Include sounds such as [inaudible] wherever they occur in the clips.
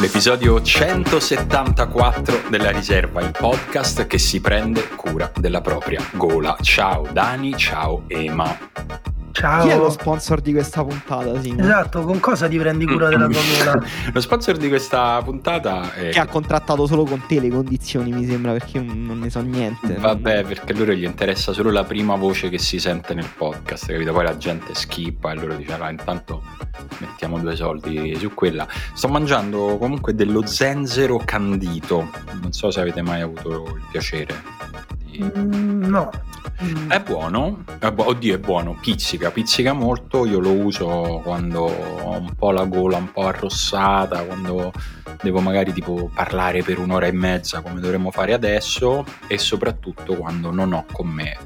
L'episodio 174 della riserva, il podcast che si prende cura della propria gola. Ciao Dani, ciao Ema. Ciao. Chi è lo sponsor di questa puntata, Simo? Esatto, con cosa ti prendi cura della tua [laughs] gola? Lo sponsor di questa puntata è... Che ha contrattato solo con te le condizioni, mi sembra, perché io non ne so niente. Vabbè, perché a loro gli interessa solo la prima voce che si sente nel podcast, capito? Poi la gente skippa e loro dice, allora intanto mettiamo due soldi su quella. Sto mangiando comunque dello zenzero candito, non so se avete mai avuto il piacere no. Mm. È buono, è bu- oddio è buono, pizzica, pizzica molto, io lo uso quando ho un po' la gola un po' arrossata, quando devo magari tipo parlare per un'ora e mezza come dovremmo fare adesso e soprattutto quando non ho con me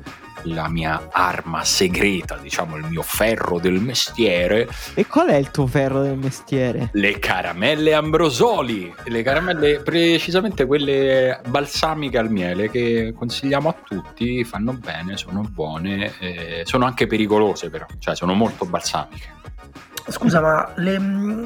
la mia arma segreta, diciamo il mio ferro del mestiere, E qual è il tuo ferro del mestiere? le caramelle ambrosoli, le caramelle precisamente quelle balsamiche al miele che consigliamo a tutti, fanno bene, sono buone, eh, sono anche pericolose però, cioè sono molto balsamiche. Scusa, ma le,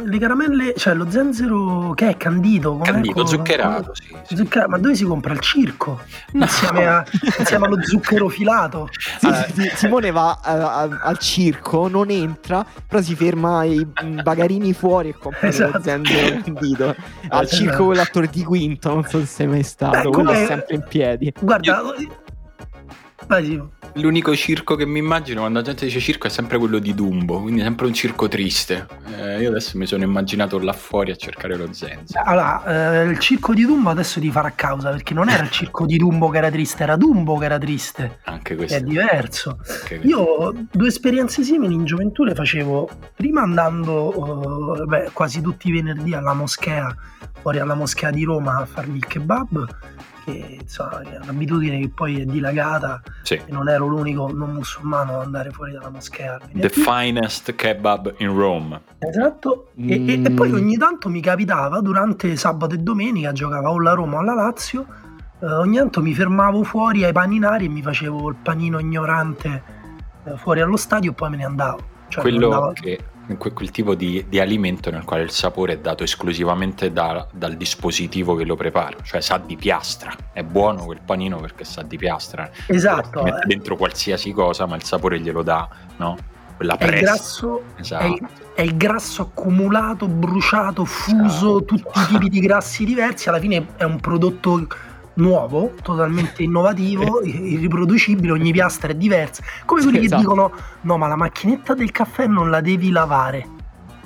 le caramelle, cioè lo zenzero che è candito? com'è? Candito, Con- zuccherato, sì. sì. Zuccherato, ma dove si compra il circo? No. Insieme, a- insieme allo zucchero filato. Sì, sì, sì, Simone va eh, a- al circo, non entra, però si ferma ai bagarini fuori e compra Esatto. lo zenzero candito. Al Esatto. circo con l'attore di Quinto, non so se sei mai stato, Beh, quello è sempre in piedi. Guarda, vai Simo. L'unico circo che mi immagino quando la gente dice circo è sempre quello di Dumbo, quindi è sempre un circo triste. Eh, io adesso mi sono immaginato là fuori a cercare lo zenzero. Allora, eh, il circo di Dumbo adesso ti farà causa perché non era il circo di Dumbo che era triste, era Dumbo che era triste. Anche questo. È diverso. questo. Io due esperienze simili in gioventù le facevo prima andando eh, beh, quasi tutti i venerdì alla moschea, fuori alla moschea di Roma a farmi il kebab, che insomma è un'abitudine che poi è dilagata Sì. e non ero l'unico non musulmano ad andare fuori dalla moschea. The finest kebab in Rome. Esatto, e, e- e Mm. poi ogni tanto mi capitava durante sabato e domenica, giocava o la Roma o la Lazio, eh, ogni tanto mi fermavo fuori ai paninari e mi facevo il panino ignorante eh, fuori allo stadio e poi me ne andavo. Cioè, Quello andavo- che quel tipo di, di alimento nel quale il sapore è dato esclusivamente da- dal dispositivo che lo prepara, cioè sa di piastra. È buono quel panino perché sa di piastra. Esatto, Mette eh. dentro qualsiasi cosa, ma il sapore glielo dà, no? Quella è il, pressa. grasso, è, Esatto. il, è il grasso accumulato, bruciato, fuso, Esatto. tutti i tipi di grassi diversi. Alla fine è un prodotto nuovo, totalmente [laughs] innovativo, irriproducibile, ogni piastra è diversa. Come quelli Esatto. che dicono: no, ma la macchinetta del caffè non la devi lavare.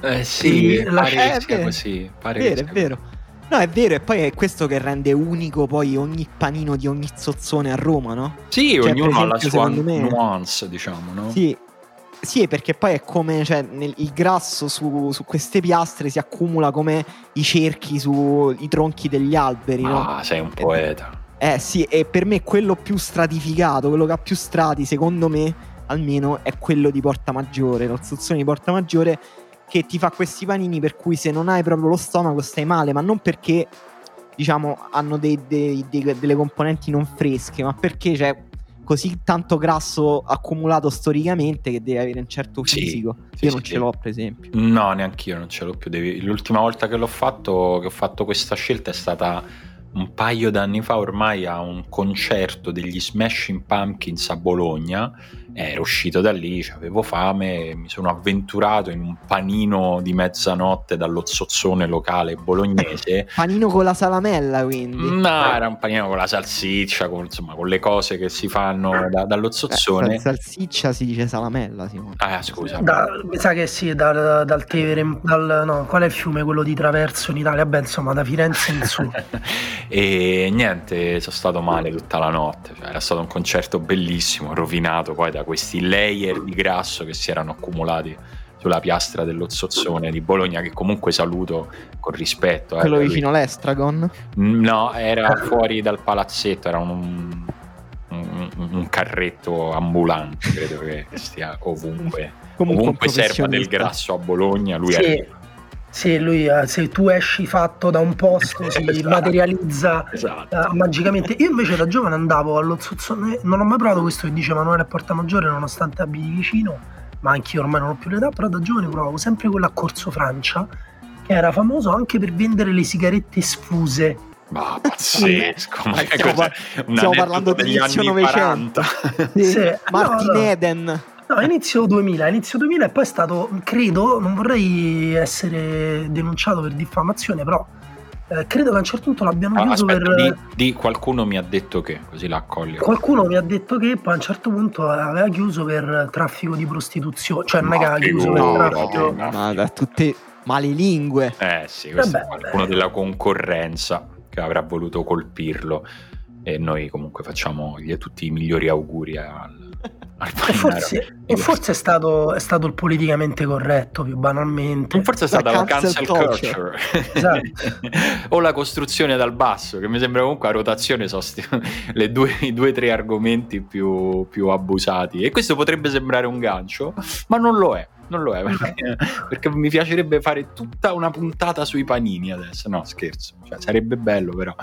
Eh sì, Sì, la- pare eh, che sia beh, così. Pare che Vero, sia è vero. No, è vero, e poi è questo che rende unico poi ogni panino di ogni zozzone a Roma, no? Sì, Cioè, ognuno per ha la esempio, sua nuance, diciamo, no? Sì. Sì, perché poi è come cioè, nel- il grasso su, su queste piastre si accumula come i cerchi sui tronchi degli alberi, no? Ah, sei un poeta. Eh sì, e per me quello più stratificato, quello che ha più strati, secondo me, almeno, è quello di Porta Maggiore, lo zozzone di Porta Maggiore, che ti fa questi panini per cui se non hai proprio lo stomaco stai male, ma non perché, diciamo, hanno dei- dei- dei- delle componenti non fresche, ma perché c'è così tanto grasso accumulato storicamente che deve avere un certo fisico. sì, Io sì, non sì. ce l'ho, per esempio. No, neanche io non ce l'ho più. Devi- L'ultima volta che l'ho fatto, che ho fatto questa scelta è stata un paio d'anni fa ormai a un concerto degli Smashing Pumpkins a Bologna. Ero uscito da lì, avevo fame, mi sono avventurato in un panino di mezzanotte dallo zozzone locale bolognese. [laughs] Panino con la salamella, quindi. No, era un panino con la salsiccia, con, insomma, con le cose che si fanno da- dallo Eh, zozzone. sal- salsiccia si dice salamella, Simone. Ah, scusa. Da- mi sa che sì, dal, dal Tevere, dal, no, qual è il fiume quello di Traverso in Italia? Beh, insomma, da Firenze in su. [laughs] e niente, sono stato male tutta la notte. Cioè, era stato un concerto bellissimo, rovinato poi da questi layer di grasso che si erano accumulati sulla piastra dello Zozzone di Bologna, che comunque saluto con rispetto. eh, Quello lui- vicino all'Estragon. No, era fuori dal palazzetto, era un, un- un carretto ambulante, credo che stia ovunque. Comunque, un Ovunque serva del grasso a Bologna, lui Sì, arriva. Sì, lui, eh, se tu esci fatto da un posto, si [laughs] Esatto. materializza Esatto. eh, magicamente. Io invece da giovane andavo allo Zozzone, non ho mai provato questo che dice Manuele a Portamaggiore, nonostante abiti vicino, ma anch'io ormai non ho più l'età, però da giovane provavo sempre quello a Corso Francia, che era famoso anche per vendere le sigarette sfuse. Ma [laughs] pazzesco, ma Eh, che stiamo par- stiamo parlando degli dell'inizio anni Novecento. 40. Sì, Sì, Martin no, no. Eden. No, inizio 2000, inizio 2000 e poi è stato, credo, non vorrei essere denunciato per diffamazione, però eh, credo che a un certo punto l'abbiano Ah, chiuso aspetta, per... di, di qualcuno mi ha detto che, così la accogli. Qualcuno mi ha detto che poi a un certo punto aveva chiuso per traffico di prostituzione, cioè non è che aveva chiuso per figurati, traffico. ma- Ma da tutte malelingue. Eh sì, questo Vabbè, è qualcuno vabbè. della concorrenza che avrà voluto colpirlo e noi comunque facciamo gli- tutti i migliori auguri al, Paninaro. forse, o forse è, stato, è stato il politicamente corretto, più banalmente. Forse è stata la La cancel cancel culture, Esatto. [laughs] o la costruzione dal basso, che mi sembra comunque a rotazione sono sti- [laughs] le due, i due o tre argomenti più, più abusati. E questo potrebbe sembrare un gancio, ma non lo è. Non lo è perché, [laughs] perché mi piacerebbe fare tutta una puntata sui panini adesso. No, scherzo, cioè, sarebbe bello, però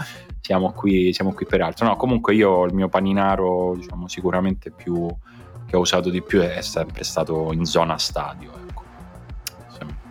siamo qui, siamo qui per altro. No, comunque io il mio paninaro, diciamo, sicuramente più che ho usato di più è sempre stato in zona stadio. Ecco.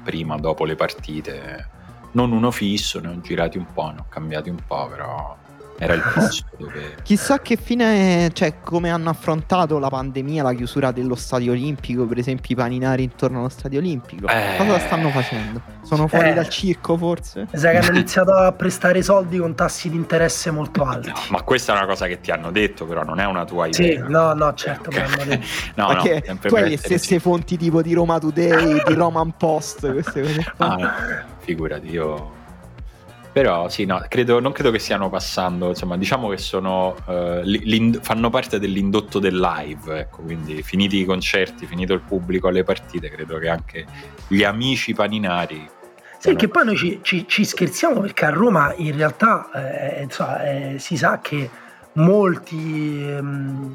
Prima, dopo le partite, non uno fisso, ne ho girati un po', ne ho cambiati un po', però era il posto dove. Chissà che fine, cioè come hanno affrontato la pandemia, la chiusura dello stadio olimpico, per esempio i paninari intorno allo stadio olimpico. Eh. Cosa stanno facendo? Sono fuori Eh. dal circo forse? Mi sa che hanno iniziato a prestare soldi con tassi di interesse molto alti. No, ma questa è una cosa che ti hanno detto, però non è una tua Sì, idea. no, no, certo, Ok. me l'hanno detto. [laughs] no, no, Perché sempre tu hai le stesse fonti tipo di Roma Today, di Roman Post, queste cose qua. Ah, no, figurati, io. Però sì, no, credo, non credo che stiano passando, insomma, diciamo che sono, eh, l'in- fanno parte dell'indotto del live, ecco, quindi finiti i concerti, finito il pubblico alle partite, credo che anche gli amici paninari... Sì, che poi noi ci, ci- ci scherziamo perché a Roma in realtà eh, insomma, eh, si sa che molti ehm,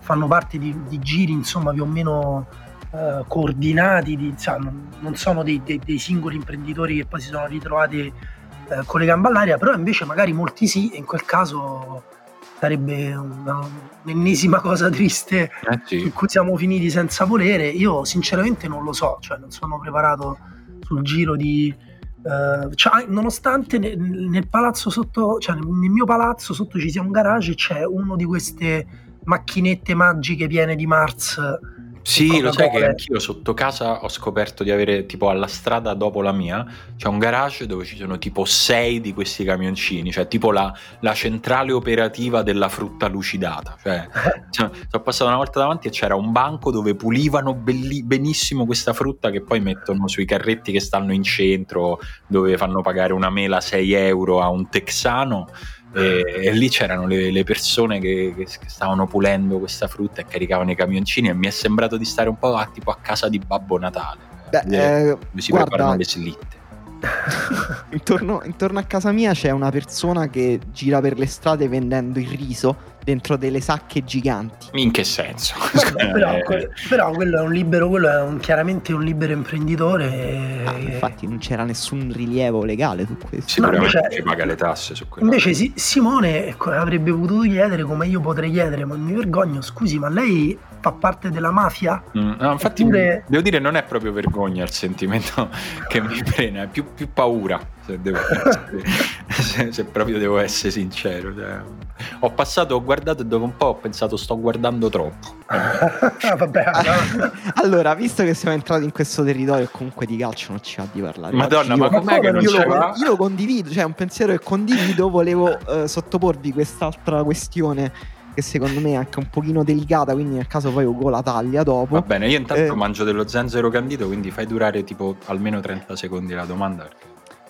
fanno parte di, di giri insomma più o meno eh, coordinati, di- insomma, non, non sono dei, dei- dei singoli imprenditori che poi si sono ritrovati eh, con le gambe all'aria, però invece magari molti sì, e in quel caso sarebbe una- un'ennesima cosa triste Eh, sì. in cui siamo finiti senza volere. Io sinceramente non lo so, cioè non sono preparato sul giro di... eh, cioè, nonostante nel, nel palazzo sotto, cioè nel, nel mio palazzo sotto ci sia un garage, c'è uno di queste macchinette magiche piene di Mars. Sì, lo sai che anch'io sotto casa ho scoperto di avere tipo alla strada dopo la mia c'è un garage dove ci sono tipo sei di questi camioncini, cioè tipo la, la centrale operativa della frutta lucidata. Cioè, [laughs] cioè, sono passato una volta davanti e c'era un banco dove pulivano belli- benissimo questa frutta che poi mettono sui carretti che stanno in centro dove fanno pagare una mela 6 euro a un texano. E, e lì c'erano le, le persone che, che stavano pulendo questa frutta e caricavano i camioncini e mi è sembrato di stare un po' a, tipo a casa di Babbo Natale. Beh, Vedere eh, dove si preparano guarda, le slitte intorno, intorno a casa mia c'è una persona che gira per le strade vendendo il riso dentro delle sacche giganti. In che senso? Vabbè, però, Eh, que- però quello è un libero, quello è un- chiaramente un libero imprenditore. Ah, infatti non c'era nessun rilievo legale su questo. Sicuramente invece- ci paga le tasse su quello. Invece Si- Simone ecco, avrebbe potuto chiedere come io potrei chiedere, ma mi vergogno, scusi, ma lei fa parte della mafia? Mm, no, infatti, Eppure- devo dire, non è proprio vergogna il sentimento [laughs] che mi frena, è più, più paura. Se, devo essere, [laughs] se- se proprio devo essere sincero. Cioè, ho passato, ho guardato e dopo un po' ho pensato, sto guardando troppo. [laughs] Ah, vabbè, allora- Allora, visto che siamo entrati in questo territorio, comunque di calcio non ci va di parlare. Madonna, Oggi ma io- com'è che non io, ce lo, io lo condivido, cioè è un pensiero che condivido. Volevo eh, sottoporvi quest'altra questione che secondo me è anche un pochino delicata, quindi nel caso poi Ugo la taglia dopo. Va bene, io intanto Eh. mangio dello zenzero candito, quindi fai durare tipo almeno 30 secondi la domanda.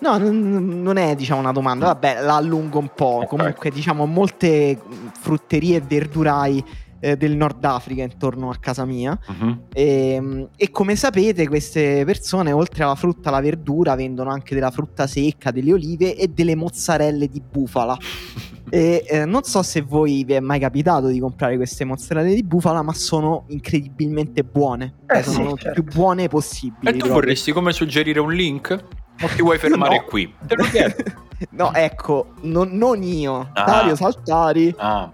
No, non, è diciamo una domanda, vabbè, la allungo un po'. Ok. Comunque, diciamo, molte frutterie e verdurai eh, del Nord Africa intorno a casa mia. Mhm. E, e come sapete, queste persone, oltre alla frutta e alla verdura, vendono anche della frutta secca, delle olive e delle mozzarelle di bufala. [laughs] E eh, non so se voi vi è mai capitato di comprare queste mozzarelle di bufala, ma sono incredibilmente buone. Eh Cioè, sono sì, certo. più buone possibili. E tu proprio. vorresti come suggerire un link? O ti vuoi fermare No. qui? Te lo chiedo. no, ecco, non, non io, Ah. Dario Saltari. Ah,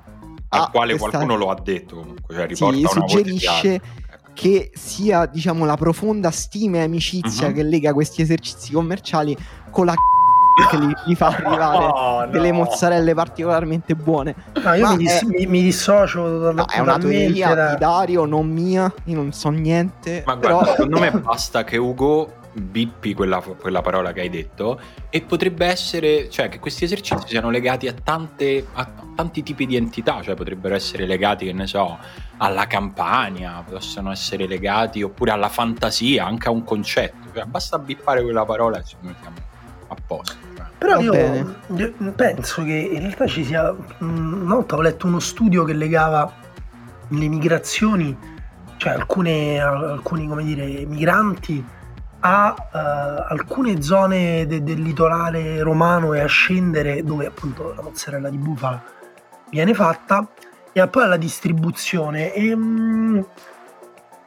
al Ah, quale questa- qualcuno lo ha detto comunque, cioè Sì, riporta una voce suggerisce che sia diciamo la profonda stima e amicizia Mhm. che lega questi esercizi commerciali con la che li, li fa [laughs] arrivare Oh, no. delle mozzarelle particolarmente buone. No, io Ma mi, dis- è- mi- mi dissocio total- No, è una teoria da- di Dario, non mia, io non so niente. Ma però guarda, secondo me basta che Ugo bippi quella, quella parola che hai detto e potrebbe essere, cioè che questi esercizi siano legati a, tante, a tanti tipi di entità, cioè potrebbero essere legati, che ne so, alla campagna, possono essere legati oppure alla fantasia, anche a un concetto. Cioè, basta bippare quella parola e secondo me siamo a posto. cioè. Però io io penso che in realtà ci sia. mh, Una volta ho letto uno studio che legava le migrazioni, cioè alcune, alcuni come dire, migranti a eh, alcune zone de- del litorale romano e a scendere dove appunto la mozzarella di bufala viene fatta e a poi alla distribuzione. E, mh,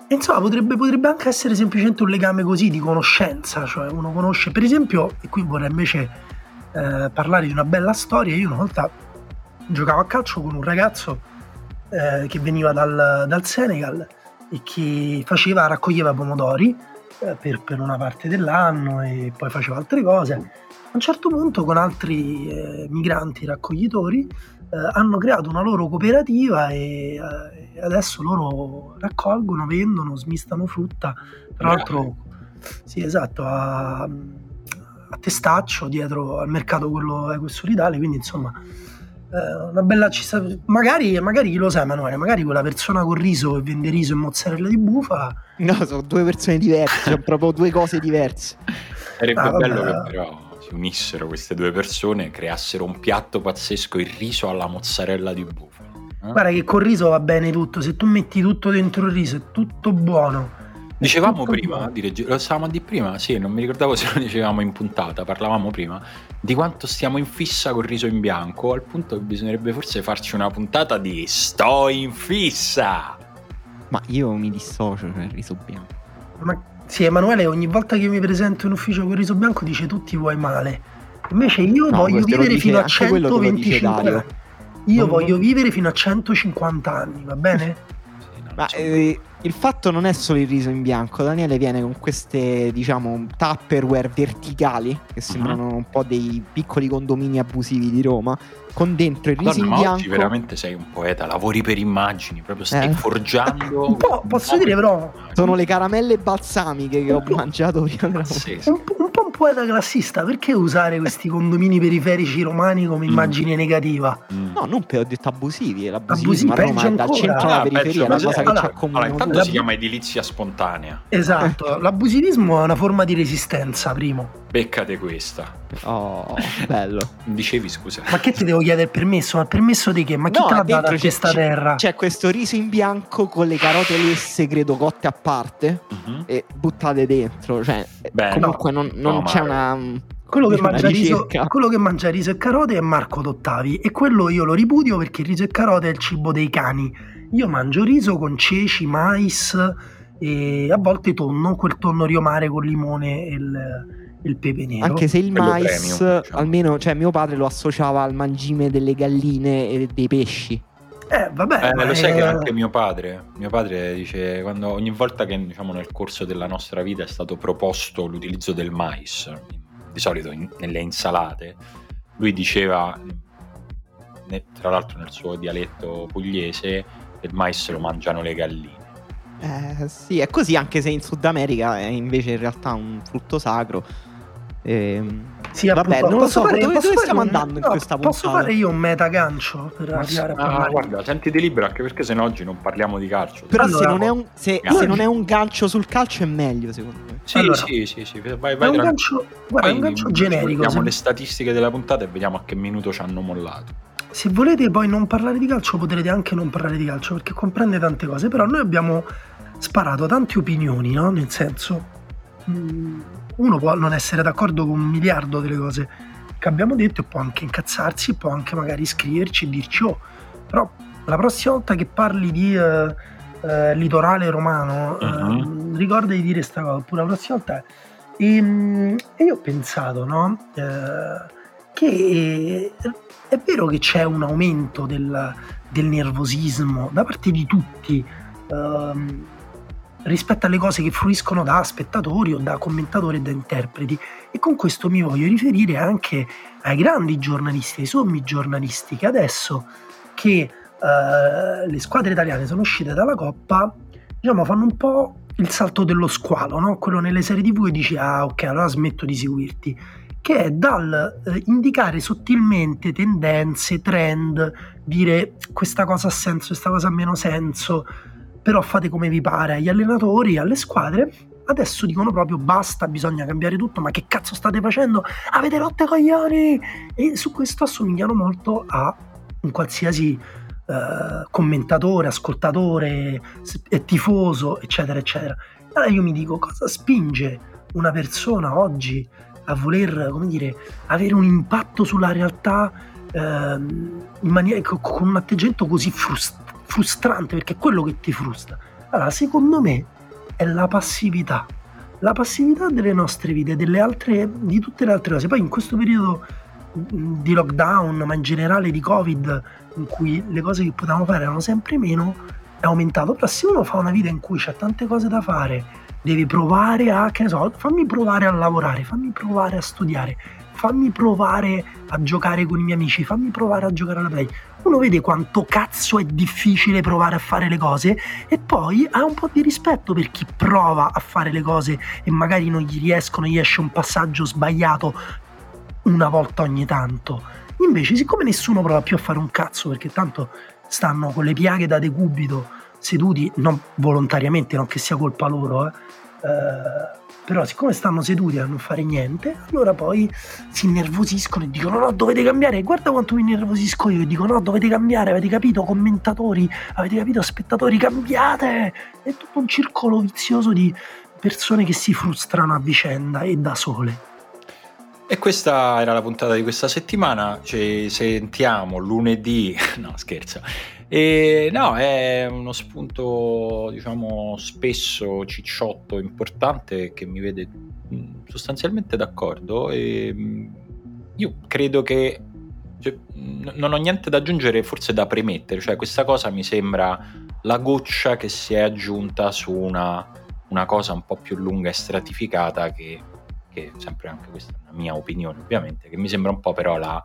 e insomma potrebbe, potrebbe anche essere semplicemente un legame così di conoscenza cioè uno conosce per esempio e qui vorrei invece eh, parlare di una bella storia io una volta giocavo a calcio con un ragazzo eh, che veniva dal, dal Senegal e che faceva, raccoglieva pomodori per, per una parte dell'anno e poi faceva altre cose. A un certo punto con altri eh, migranti raccoglitori eh, hanno creato una loro cooperativa e eh, adesso loro raccolgono, vendono, smistano frutta. Tra l'altro, sì, esatto, a, a Testaccio dietro al mercato quello Equo e Solidale, quindi insomma eh, una bella ci sta- magari, magari chi lo sa Emanuele, magari quella persona con riso che vende riso e mozzarella di bufala no, sono due persone diverse, sono proprio due cose diverse. Sarebbe Ah, bello che però si unissero queste due persone e creassero un piatto pazzesco, il riso alla mozzarella di bufala. eh? Guarda che col riso va bene tutto, se tu metti tutto dentro il riso è tutto buono. Dicevamo tutto prima, buono. di regi- lo stavamo a dire prima, sì, non mi ricordavo se lo dicevamo in puntata, parlavamo prima, di quanto stiamo in fissa col riso in bianco, al punto che bisognerebbe forse farci una puntata di Sto in fissa! Ma io mi dissocio, cioè il riso bianco. Ma sì, Emanuele ogni volta che mi presento in ufficio con il riso bianco dice tutti vuoi male. Invece io No, voglio vivere dice- fino a anche quello te lo dice 125 Dario. anni. Io Non- voglio non- vivere fino a 150 anni, va bene? Sì, no, Ma eh, il fatto non è solo il riso in bianco, Daniele viene con queste, diciamo, tupperware verticali, che sembrano un po' dei piccoli condomini abusivi di Roma, con dentro il riso Madonna, in ma bianco. oggi veramente sei un poeta, lavori per immagini, proprio stai Eh. forgiando... [laughs] Un po', posso dire però, Sono le caramelle balsamiche che ho mangiato prima della un, po- un po' un poeta classista, perché usare questi condomini periferici romani come Mm. immagine negativa? Mm. No, non per, ho detto abusivi, è Abusivi, l'abusivismo a Roma è dal ancora. centro alla Ah, periferia, peggio è una ancora. cosa che Allora- ci accomuna Allora, intanto si chiama edilizia spontanea. Esatto, l'abusivismo è una forma di resistenza, primo. Beccate questa. Oh, bello. [laughs] Dicevi, scusa. Ma che ti devo chiedere il permesso? Ma il permesso di che? Ma chi No, te l'ha dato a questa c'è- terra? C'è questo riso in bianco con le carote lesse, credo, cotte a parte Mhm. e buttate dentro. Cioè, Bene. comunque non, non No, c'è ma- una. Quello che, mangia riso, quello che mangia riso e carote è Marco Dottavi e quello io lo ripudio perché il riso e carote è il cibo dei cani. Io mangio riso con ceci, mais e a volte tonno, quel tonno riomare con limone e il, il pepe nero. Anche se il Quello mais, premium, diciamo. almeno, cioè mio padre lo associava al mangime delle galline e dei pesci. Eh, vabbè, Eh, ma lo sai che è- anche mio padre, mio padre dice quando ogni volta che diciamo nel corso della nostra vita è stato proposto l'utilizzo del mais, di solito in- nelle insalate, lui diceva, ne- tra l'altro nel suo dialetto pugliese, che il mais lo mangiano le galline. Eh, sì, è così anche se in Sud America è invece in realtà un frutto sacro. Ehm, Sì, Vabbè, appunto, non lo posso so, fare- dove- posso dove stiamo un- andando in no, questa Posso puntata? fare io un meta gancio per Ma arrivare a ah, parlare? guarda, sentiti libero anche perché sennò oggi non parliamo di calcio. però Allora, se, non è un, se, no, se non no. è un gancio sul calcio è meglio secondo me. Sì, Allora, sì, sì, sì, vai, vai È un gancio, guarda, è un gancio ci generico. guardiamo Se, le statistiche della puntata e vediamo a che minuto ci hanno mollato. se volete poi non parlare di calcio, potrete anche non parlare di calcio perché comprende tante cose. Però noi abbiamo sparato tante opinioni, no? Nel senso, mm, uno può non essere d'accordo con un miliardo delle cose che abbiamo detto e può anche incazzarsi, può anche magari scriverci e dirci oh, però la prossima volta che parli di eh, eh, litorale romano, eh, ricorda di dire sta cosa, oppure la prossima volta... E, mm, e io ho pensato, no? Eh, che è vero che c'è un aumento del, del nervosismo da parte di tutti ehm, rispetto alle cose che fruiscono da spettatori o da commentatori e da interpreti. E con questo mi voglio riferire anche ai grandi giornalisti, ai sommi giornalisti che adesso che eh, le squadre italiane sono uscite dalla Coppa diciamo fanno un po' il salto dello squalo, no? quello nelle serie tv e dici ah ok allora smetto di seguirti. Che è dal eh, indicare sottilmente tendenze, trend, dire questa cosa ha senso, questa cosa ha meno senso, però fate come vi pare agli allenatori, alle squadre. Adesso dicono proprio basta, bisogna cambiare tutto, ma che cazzo state facendo? Avete rotto i coglioni! E su questo assomigliano molto a un qualsiasi eh, commentatore, ascoltatore, eh, tifoso, eccetera, eccetera. Allora io mi dico, cosa spinge una persona oggi a voler, come dire, avere un impatto sulla realtà in maniera, co- con un atteggiamento così frust- frustrante, perché è quello che ti frustra. Allora, secondo me è la passività, la passività delle nostre vite, delle altre, di tutte le altre cose. Poi in questo periodo mh, di lockdown, ma in generale di Covid, in cui le cose che potevamo fare erano sempre meno, è aumentato. Però se uno fa una vita in cui c'ha tante cose da fare, devi provare a, che ne so, fammi provare a lavorare, fammi provare a studiare, fammi provare a giocare con i miei amici, fammi provare a giocare alla play. Uno vede quanto cazzo è difficile provare a fare le cose e poi ha un po' di rispetto per chi prova a fare le cose e magari non gli riescono, gli esce un passaggio sbagliato una volta ogni tanto. Invece, siccome nessuno prova più a fare un cazzo perché tanto stanno con le piaghe da decubito seduti, non volontariamente, non che sia colpa loro, eh, eh, però siccome stanno seduti a non fare niente, allora poi si innervosiscono e dicono no, dovete cambiare, guarda quanto mi innervosisco io, e dico no, dovete cambiare, avete capito commentatori, avete capito spettatori, cambiate! È tutto un circolo vizioso di persone che si frustrano a vicenda e da sole. E questa era la puntata di questa settimana. Ci sentiamo lunedì. [laughs] No, scherzo. E no, è uno spunto, diciamo, spesso cicciotto, importante che mi vede mh, sostanzialmente d'accordo. E mh, io credo che cioè, n- non ho niente da aggiungere, forse da premettere. Cioè, questa cosa mi sembra la goccia che si è aggiunta su una, una cosa un po' più lunga e stratificata che che sempre anche questa è una mia opinione ovviamente, che mi sembra un po' però la,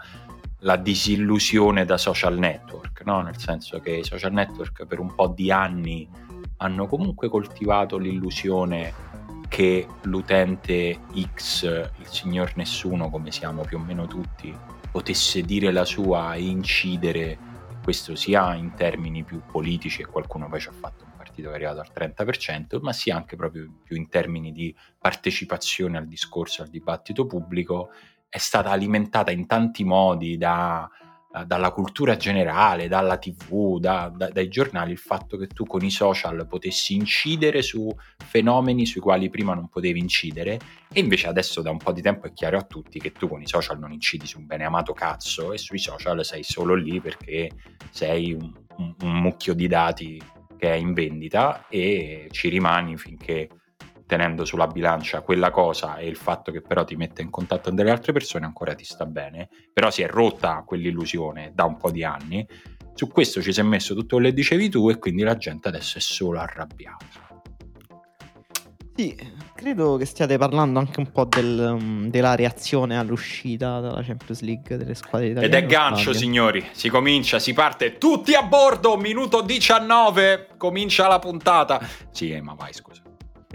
la disillusione da social network, no? nel senso che i social network per un po' di anni hanno comunque coltivato l'illusione che l'utente X, il signor nessuno come siamo più o meno tutti, potesse dire la sua e incidere, questo sia in termini più politici e qualcuno poi ci ha fatto un partito che è arrivato al 30%, ma sia anche proprio più in termini di partecipazione al discorso, al dibattito pubblico, è stata alimentata in tanti modi da eh, dalla cultura generale, dalla tv, da- da- dai giornali, il fatto che tu con i social potessi incidere su fenomeni sui quali prima non potevi incidere e invece adesso da un po' di tempo è chiaro a tutti che tu con i social non incidi su un bene amato cazzo e sui social sei solo lì perché sei un, un- un mucchio di dati che è in vendita e ci rimani finché tenendo sulla bilancia quella cosa e il fatto che però ti mette in contatto con delle altre persone ancora ti sta bene, però si è rotta quell'illusione da un po' di anni. Su questo ci si è messo tutto quello che dicevi tu e quindi la gente adesso è solo arrabbiata. Sì, credo che stiate parlando anche un po' del, um, della reazione all'uscita dalla Champions League delle squadre Ed italiane. è gancio, signori. Si comincia, si parte tutti a bordo. Minuto 19. Comincia la puntata. Sì, eh, ma vai, scusa.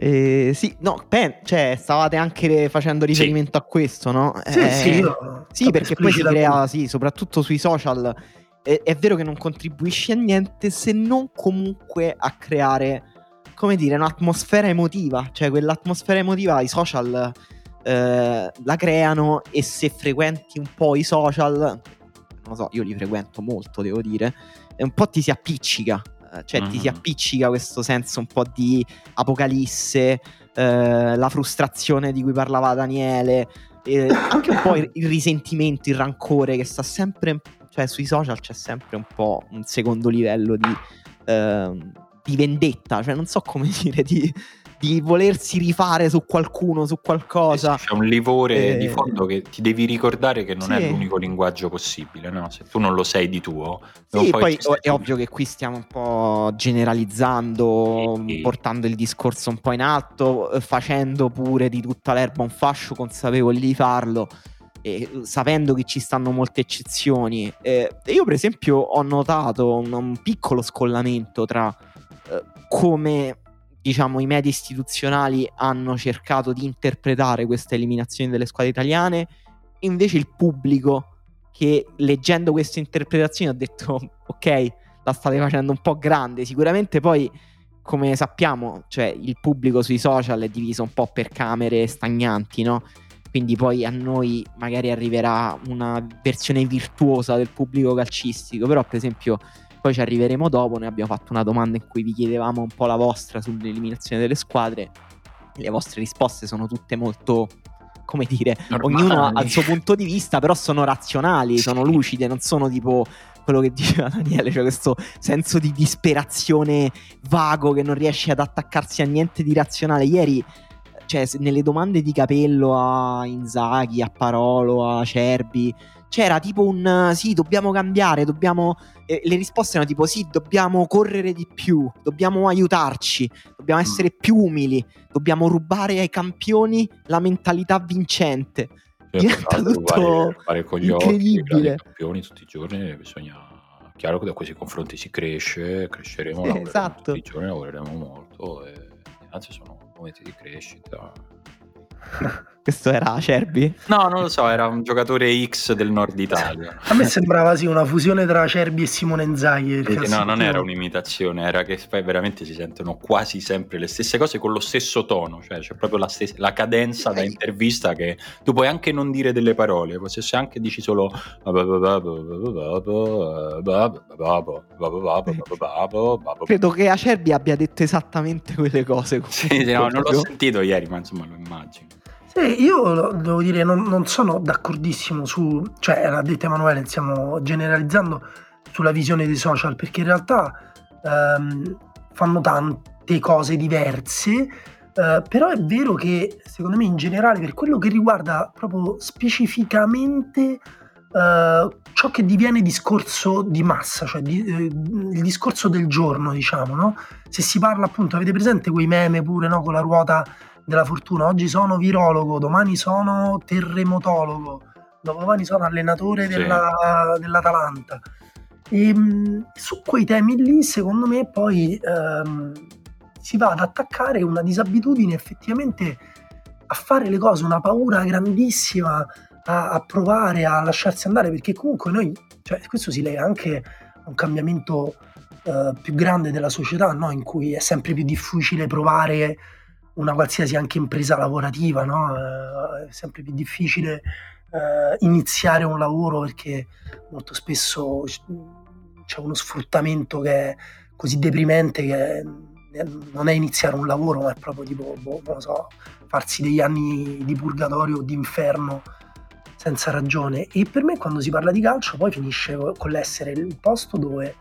Eh, sì, no, pen- cioè, stavate anche facendo riferimento a questo, no? Sì, Eh, sì, Sì, perché poi si crea, sì, soprattutto sui social. È, è vero che non contribuisci a niente se non comunque a creare, come dire, un'atmosfera emotiva. Cioè, quell'atmosfera emotiva i social eh, la creano e se frequenti un po' i social, non lo so, io li frequento molto, devo dire, e un po' ti si appiccica. Eh, Cioè, ti si Mhm. appiccica questo senso un po' di apocalisse, eh, la frustrazione di cui parlava Daniele, eh, [coughs] anche un po' il, il risentimento, il rancore che sta sempre, cioè sui social c'è sempre un po' un secondo livello di, ehm, di vendetta, cioè non so come [laughs] dire, di, di volersi rifare su qualcuno, su qualcosa. C'è un livore Eh, di fondo che ti devi ricordare che non è sì. l'unico linguaggio possibile, no? Se tu non lo sei di tuo, Sì, poi esistere. è ovvio che qui stiamo un po' generalizzando, Sì, sì. portando il discorso un po' in alto, eh, facendo pure di tutta l'erba un fascio, consapevoli di farlo, e eh, sapendo che ci stanno molte eccezioni. Eh, io, per esempio, ho notato un, un piccolo scollamento tra eh, come diciamo i media istituzionali hanno cercato di interpretare questa eliminazione delle squadre italiane. E invece il pubblico che leggendo queste interpretazioni ha detto [laughs] ok la state facendo un po' grande sicuramente poi come sappiamo cioè il pubblico sui social è diviso un po' per camere stagnanti no? quindi poi a noi magari arriverà una versione virtuosa del pubblico calcistico. Però per esempio poi ci arriveremo dopo. Noi abbiamo fatto una domanda in cui vi chiedevamo un po' la vostra sull'eliminazione delle squadre. Le vostre risposte sono tutte molto, come dire, Normali. ognuno ha il suo punto di vista, però sono razionali, Sì. sono lucide, non sono tipo quello che diceva Daniele, cioè questo senso di disperazione vago che non riesce ad attaccarsi a niente di razionale. Ieri, cioè, nelle domande di Capello a Inzaghi, a Parolo, a Cerbi, c'era tipo un eh, sì, dobbiamo cambiare, dobbiamo. eh, le risposte erano tipo sì, dobbiamo correre di più, dobbiamo aiutarci, dobbiamo essere più umili, dobbiamo rubare ai campioni la mentalità vincente. Cioè, diventa tutto rubare- rubare con gli occhi, incredibile. grandi campioni tutti i giorni, bisogna... Chiaro che da questi confronti si cresce, cresceremo, Sì, lavoreremo esatto. tutti i giorni, lavoreremo molto e anzi sono momenti di crescita. [laughs] Questo era Cerbi? No, non lo so, era un giocatore X del nord Italia. A me sembrava sì una fusione tra Cerbi e Simone Inzaghi. no, non era un'imitazione, era che poi veramente si sentono quasi sempre le stesse cose con lo stesso tono, cioè c'è proprio la, stessa, la cadenza da intervista che tu puoi anche non dire delle parole, se se anche dici solo Credo che Acerbi abbia detto esattamente quelle cose. Sì, sì, no, non l'ho sentito ieri, ma insomma lo immagino. Sì, io lo- devo dire, non, non sono d'accordissimo su, cioè l'ha detto Emanuele, stiamo generalizzando sulla visione dei social, perché in realtà ehm, fanno tante cose diverse, eh, però è vero che secondo me in generale per quello che riguarda proprio specificamente eh, ciò che diviene discorso di massa, cioè di- eh, il discorso del giorno, diciamo, no? Se si parla appunto, avete presente quei meme pure, no? Con la ruota della fortuna. Oggi sono virologo, domani sono terremotologo, dopodomani sono allenatore Sì. della- dell'Atalanta. E, mh, su quei temi lì, secondo me, poi ehm, si va ad attaccare una disabitudine effettivamente a fare le cose, una paura grandissima a, a provare a lasciarsi andare, perché comunque noi, cioè, questo si lega anche a un cambiamento eh, più grande della società, no? in cui è sempre più difficile provare una qualsiasi anche impresa lavorativa, no? Eh, è sempre più difficile eh, iniziare un lavoro perché molto spesso c'è uno sfruttamento che è così deprimente che non è iniziare un lavoro, ma è proprio tipo, boh, non so, farsi degli anni di purgatorio o di inferno senza ragione. E per me quando si parla di calcio poi finisce con l'essere il posto dove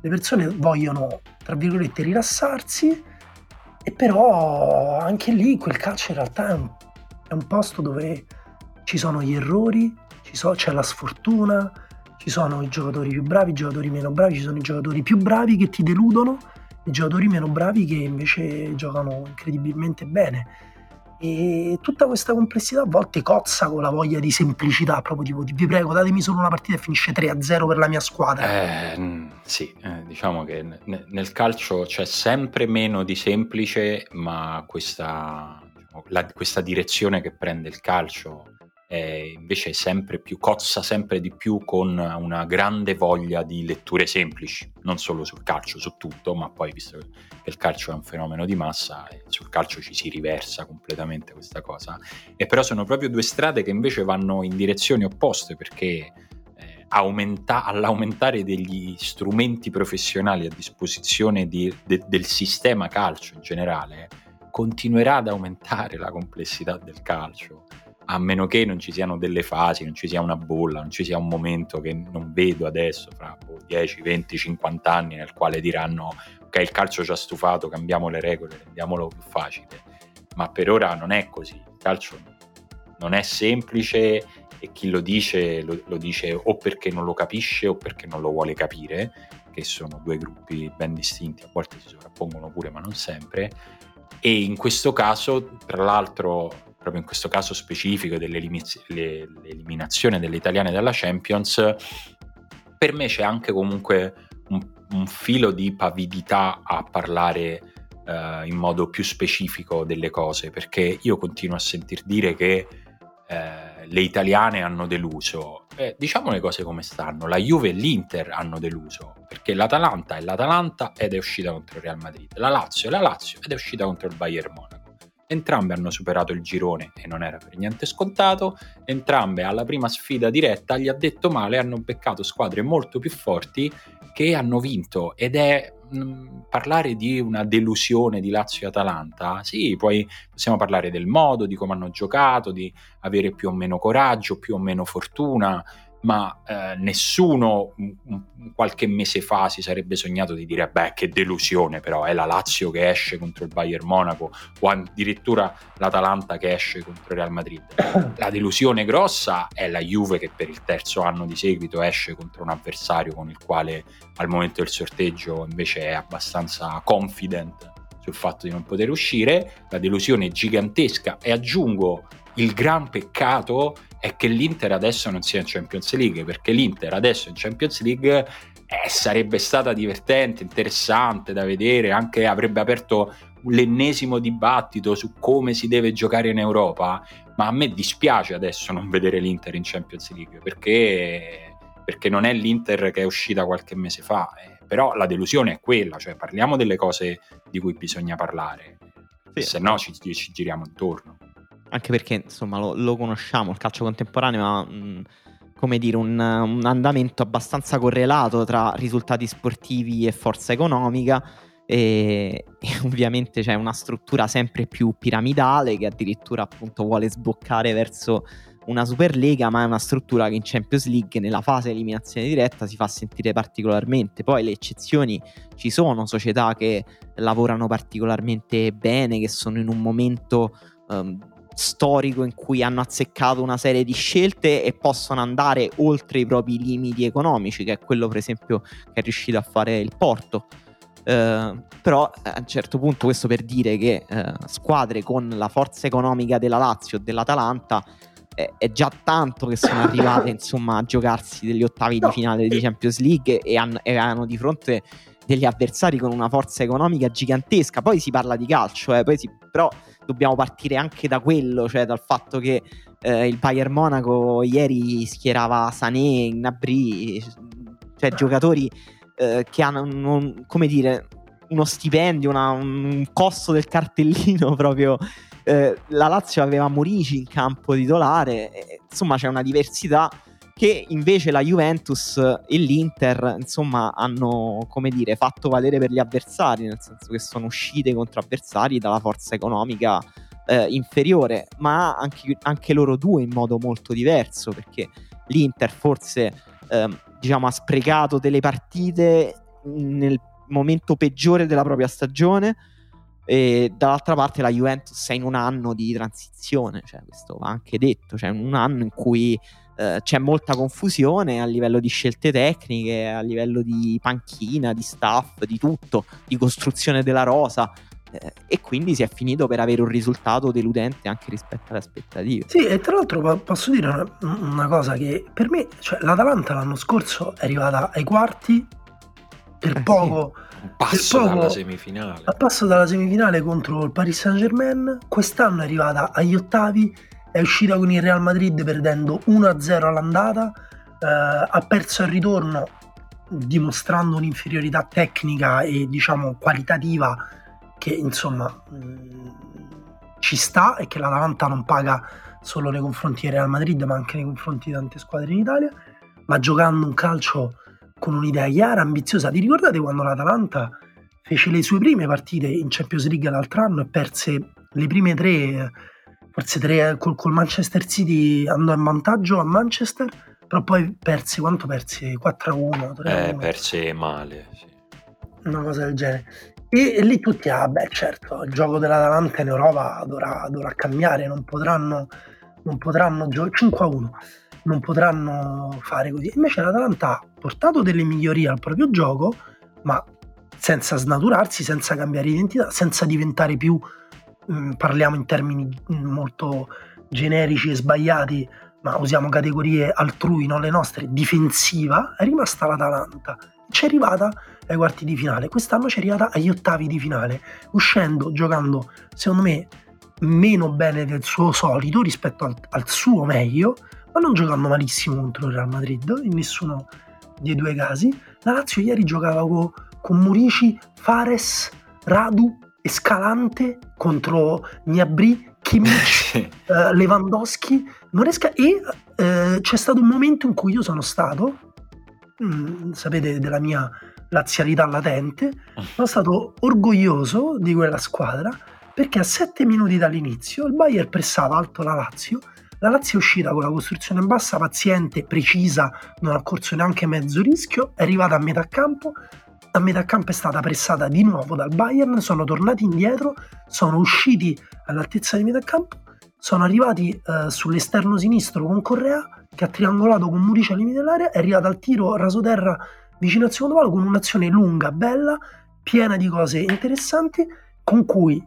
le persone vogliono, tra virgolette, rilassarsi, e però anche lì quel calcio in realtà è un, è un posto dove ci sono gli errori, so, c'è la sfortuna, ci sono i giocatori più bravi, i giocatori meno bravi, ci sono i giocatori più bravi che ti deludono, i giocatori meno bravi che invece giocano incredibilmente bene. E tutta questa complessità a volte cozza con la voglia di semplicità, proprio tipo vi prego datemi solo una partita e finisce 3-0 per la mia squadra. Eh, sì, eh, diciamo che n- nel calcio c'è sempre meno di semplice, ma questa, diciamo, la, questa direzione che prende il calcio eh, invece sempre più, cozza sempre di più con una grande voglia di letture semplici, non solo sul calcio, su tutto, ma poi visto che il calcio è un fenomeno di massa, eh, sul calcio ci si riversa completamente questa cosa. E però sono proprio due strade che invece vanno in direzioni opposte perché eh, aumenta, all'aumentare degli strumenti professionali a disposizione di, de, del sistema calcio in generale, continuerà ad aumentare la complessità del calcio a meno che non ci siano delle fasi, non ci sia una bolla, non ci sia un momento che non vedo adesso, fra 10, 20, 50 anni, nel quale diranno ok, il calcio ci ha stufato, cambiamo le regole, rendiamolo più facile. Ma per ora non è così. Il calcio non è semplice e chi lo dice lo, lo dice o perché non lo capisce o perché non lo vuole capire, che sono due gruppi ben distinti, a volte si sovrappongono pure, ma non sempre. E in questo caso, tra l'altro, proprio in questo caso specifico dell'eliminazione delle italiane dalla Champions, per me c'è anche comunque un, un filo di pavidità a parlare uh, in modo più specifico delle cose, perché io continuo a sentir dire che uh, le italiane hanno deluso. Eh, diciamo le cose come stanno, la Juve e l'Inter hanno deluso, perché l'Atalanta è l'Atalanta ed è uscita contro il Real Madrid, la Lazio è la Lazio ed è uscita contro il Bayern Monaco. Entrambe hanno superato il girone e non era per niente scontato, entrambe alla prima sfida diretta gli ha detto male, hanno beccato squadre molto più forti che hanno vinto. Ed è mh, mm, parlare di una delusione di Lazio e Atalanta, sì, poi possiamo parlare del modo, di come hanno giocato, di avere più o meno coraggio, più o meno fortuna, ma eh, nessuno un, un, qualche mese fa si sarebbe sognato di dire beh che delusione però è la Lazio che esce contro il Bayern Monaco o addirittura l'Atalanta che esce contro il Real Madrid. [coughs] La delusione grossa è la Juve che per il terzo anno di seguito esce contro un avversario con il quale al momento del sorteggio invece è abbastanza confident sul fatto di non poter uscire. La delusione gigantesca e aggiungo il gran peccato è che l'Inter adesso non sia in Champions League, perché l'Inter adesso in Champions League eh, sarebbe stata divertente, interessante da vedere, anche avrebbe aperto l'ennesimo dibattito su come si deve giocare in Europa, ma a me dispiace adesso non vedere l'Inter in Champions League, perché, perché non è l'Inter che è uscita qualche mese fa, eh, però la delusione è quella, cioè parliamo delle cose di cui bisogna parlare, sì. se no ci, ci giriamo intorno anche perché insomma lo, lo conosciamo, il calcio contemporaneo ha mh, come dire, un, un, andamento abbastanza correlato tra risultati sportivi e forza economica e, e, [laughs] ovviamente c'è una struttura sempre più piramidale che addirittura appunto vuole sboccare verso una Superlega, ma è una struttura che in Champions League nella fase eliminazione diretta si fa sentire particolarmente. Poi le eccezioni ci sono, società che lavorano particolarmente bene, che sono in un momento um, storico in cui hanno azzeccato una serie di scelte e possono andare oltre i propri limiti economici, che è quello per esempio che è riuscito a fare il Porto. Uh, però a un certo punto questo per dire che uh, squadre con la forza economica della Lazio o dell'Atalanta è, è, già tanto che sono arrivate [laughs] insomma a giocarsi degli ottavi di finale di Champions League e, hanno, e hanno di fronte degli avversari con una forza economica gigantesca poi si parla di calcio eh, si, però dobbiamo partire anche da quello, cioè dal fatto che eh, il Bayern Monaco ieri schierava Sané, Gnabry, cioè giocatori eh, che hanno, non, come dire, uno stipendio, una- un costo del cartellino [laughs] proprio. Eh, la Lazio aveva Morici in campo titolare, insomma c'è una diversità che invece la Juventus e l'Inter insomma hanno come dire fatto valere per gli avversari nel senso che sono uscite contro avversari dalla forza economica eh, inferiore ma anche, anche loro due in modo molto diverso perché l'Inter forse ehm, diciamo ha sprecato delle partite nel momento peggiore della propria stagione e dall'altra parte la Juventus è in un anno di transizione cioè questo va anche detto cioè un anno in cui eh, c'è molta confusione a livello di scelte tecniche, a livello di panchina, di staff, di tutto, di costruzione della rosa. eh, e quindi si è finito per avere un risultato deludente anche rispetto alle aspettative. Sì, e tra l'altro po- posso dire una, una cosa che per me, cioè l'Atalanta l'anno scorso è arrivata ai quarti per Eh, poco, Un passo poco- dalla semifinale. a passo dalla semifinale contro il Paris Saint Germain, quest'anno è arrivata agli ottavi, è uscita con il Real Madrid perdendo 1-0 all'andata, eh, ha perso al ritorno dimostrando un'inferiorità tecnica e diciamo qualitativa che insomma mh, ci sta e che l'Atalanta non paga solo nei confronti del Real Madrid ma anche nei confronti di tante squadre in Italia, ma giocando un calcio con un'idea chiara, ambiziosa. Vi ricordate quando l'Atalanta fece le sue prime partite in Champions League l'altro anno e perse le prime tre, forse tre col, col Manchester City andò in vantaggio a Manchester, però poi perse, quanto perse? 4-1, 3-1, Eh, perse male. sì. una cosa del genere. E, e lì tutti, ah beh certo, il gioco dell'Atalanta in Europa dovrà, dovrà cambiare, non potranno, non potranno giocare 5-1, non potranno fare così. Invece l'Atalanta ha portato delle migliorie al proprio gioco, ma senza snaturarsi, senza cambiare identità, senza diventare più, mh, parliamo in termini molto generici e sbagliati, ma usiamo categorie altrui, non le nostre, difensiva, è rimasta l'Atalanta. C'è arrivata ai quarti di finale, quest'anno c'è arrivata agli ottavi di finale, uscendo, giocando, secondo me, meno bene del suo solito rispetto al, al suo meglio, ma non giocando malissimo contro il Real Madrid, in nessuno dei due casi. La Lazio ieri giocava co- con Murici, Fares, Radu, Escalante contro Gnabry, Kimmich, [laughs] eh, Lewandowski, Moresca e eh, c'è stato un momento in cui io sono stato, mm, sapete della mia lazialità latente, sono stato orgoglioso di quella squadra perché a sette minuti dall'inizio il Bayern pressava alto la Lazio, la Lazio è uscita con la costruzione bassa, paziente, precisa, non ha corso neanche mezzo rischio, è arrivata a metà campo, a metà campo è stata pressata di nuovo dal Bayern, sono tornati indietro, sono usciti all'altezza di metà campo, sono arrivati eh, sull'esterno sinistro con Correa che ha triangolato con Murici al limite dell'area, è arrivata al tiro rasoterra vicino al secondo palo con un'azione lunga, bella, piena di cose interessanti, con cui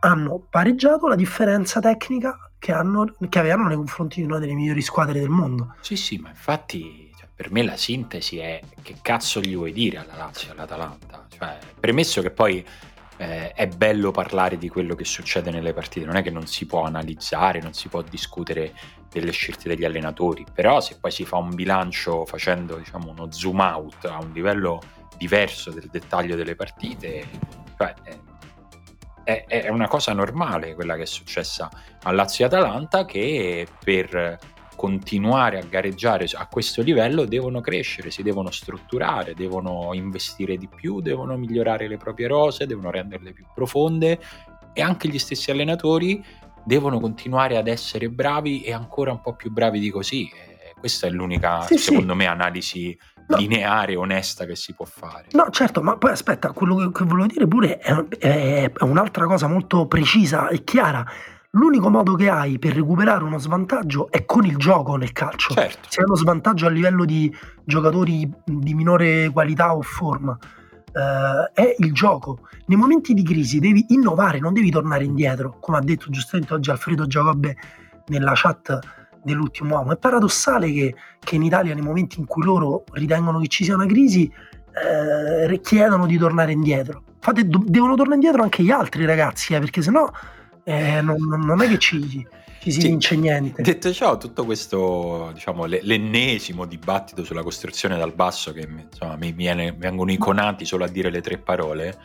hanno pareggiato la differenza tecnica che, hanno, che avevano nei confronti di una delle migliori squadre del mondo. Sì, sì, ma infatti per me la sintesi è che cazzo gli vuoi dire alla Lazio e all'Atalanta? Cioè, premesso che poi eh, è bello parlare di quello che succede nelle partite, non è che non si può analizzare, non si può discutere delle scelte degli allenatori, però se poi si fa un bilancio facendo diciamo uno zoom out a un livello diverso del dettaglio delle partite, cioè, è, è una cosa normale quella che è successa a Lazio e Atalanta che per continuare a gareggiare a questo livello devono crescere, si devono strutturare, devono investire di più, devono migliorare le proprie rose, devono renderle più profonde e anche gli stessi allenatori devono continuare ad essere bravi e ancora un po' più bravi di così. E questa è l'unica, Sì, sì. secondo me, analisi No. lineare, onesta che si può fare. No, certo, ma poi aspetta, quello che, che volevo dire pure è, è- è un'altra cosa molto precisa e chiara. L'unico modo che hai per recuperare uno svantaggio è con il gioco nel calcio. Certo. Se hai uno svantaggio a livello di giocatori di minore qualità o forma, eh, è il gioco. Nei momenti di crisi devi innovare, non devi tornare indietro, come ha detto giustamente oggi Alfredo Giacobbe nella chat dell'ultimo uomo. È paradossale che, che in Italia, nei momenti in cui loro ritengono che ci sia una crisi, eh, chiedono di tornare indietro. Fate, do- devono tornare indietro anche gli altri ragazzi, eh, perché sennò eh, non, non- è che ci, ci si Sì. vince niente. Detto ciò, tutto questo, diciamo, le- l'ennesimo dibattito sulla costruzione dal basso che mi- insomma, mi viene- vengono iconati solo a dire le tre parole,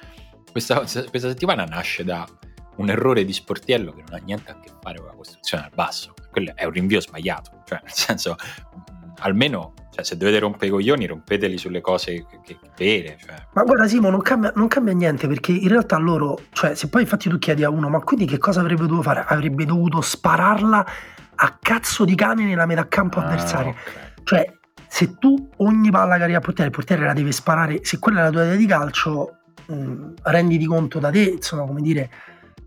questa, questa settimana nasce da un errore di sportiello che non ha niente a che fare con la costruzione al basso. Quello è un rinvio sbagliato, cioè nel senso, almeno cioè, se dovete rompere i coglioni, rompeteli sulle cose vere. Cioè. Ma guarda Simo, non cambia, non cambia niente perché in realtà loro, cioè se poi infatti tu chiedi a uno, ma quindi che cosa avrebbe dovuto fare? Avrebbe dovuto spararla a cazzo di cane nella metà campo Ah, avversaria. ok. Cioè, se tu ogni palla che arriva al portiere, il portiere la deve sparare, se quella è la tua idea di calcio, mh, renditi conto da te, insomma, come dire,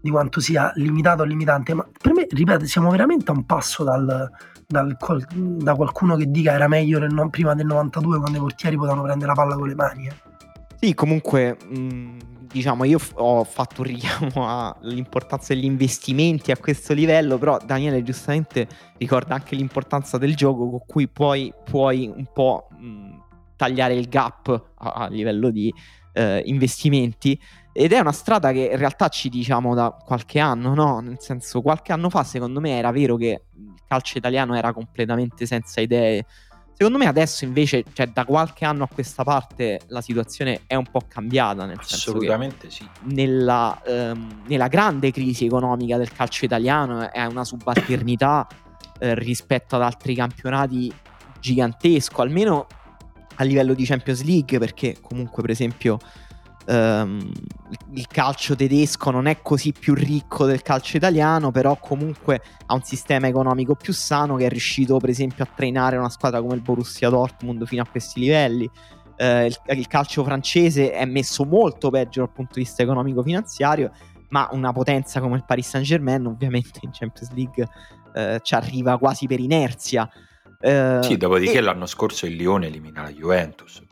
di quanto sia limitato o limitante. Ma per me, ripeto, siamo veramente a un passo dal, dal da qualcuno che dica era meglio nel prima del 92 quando i portieri potevano prendere la palla con le mani. eh. Sì, comunque, mh, diciamo, io ho fatto un richiamo [laughs] all'importanza degli investimenti a questo livello, però Daniele giustamente ricorda anche l'importanza del gioco con cui poi puoi un po' mh, tagliare il gap a, a livello di eh, investimenti. Ed è una strada che in realtà ci diciamo da qualche anno, no? Nel senso, qualche anno fa, secondo me, era vero che il calcio italiano era completamente senza idee. Secondo me adesso invece, cioè da qualche anno a questa parte, la situazione è un po' cambiata, nel senso che Assolutamente sì. nella, ehm, nella grande crisi economica del calcio italiano è una subalternità eh, rispetto ad altri campionati gigantesco, almeno a livello di Champions League, perché comunque per esempio ehm, il calcio tedesco non è così più ricco del calcio italiano, però comunque ha un sistema economico più sano che è riuscito per esempio a trainare una squadra come il Borussia Dortmund fino a questi livelli. Eh, il, il calcio francese è messo molto peggio dal punto di vista economico-finanziario, ma una potenza come il Paris Saint Germain ovviamente in Champions League eh, ci arriva quasi per inerzia. Eh, Sì, dopodiché e- l'anno scorso il Lione elimina la Juventus.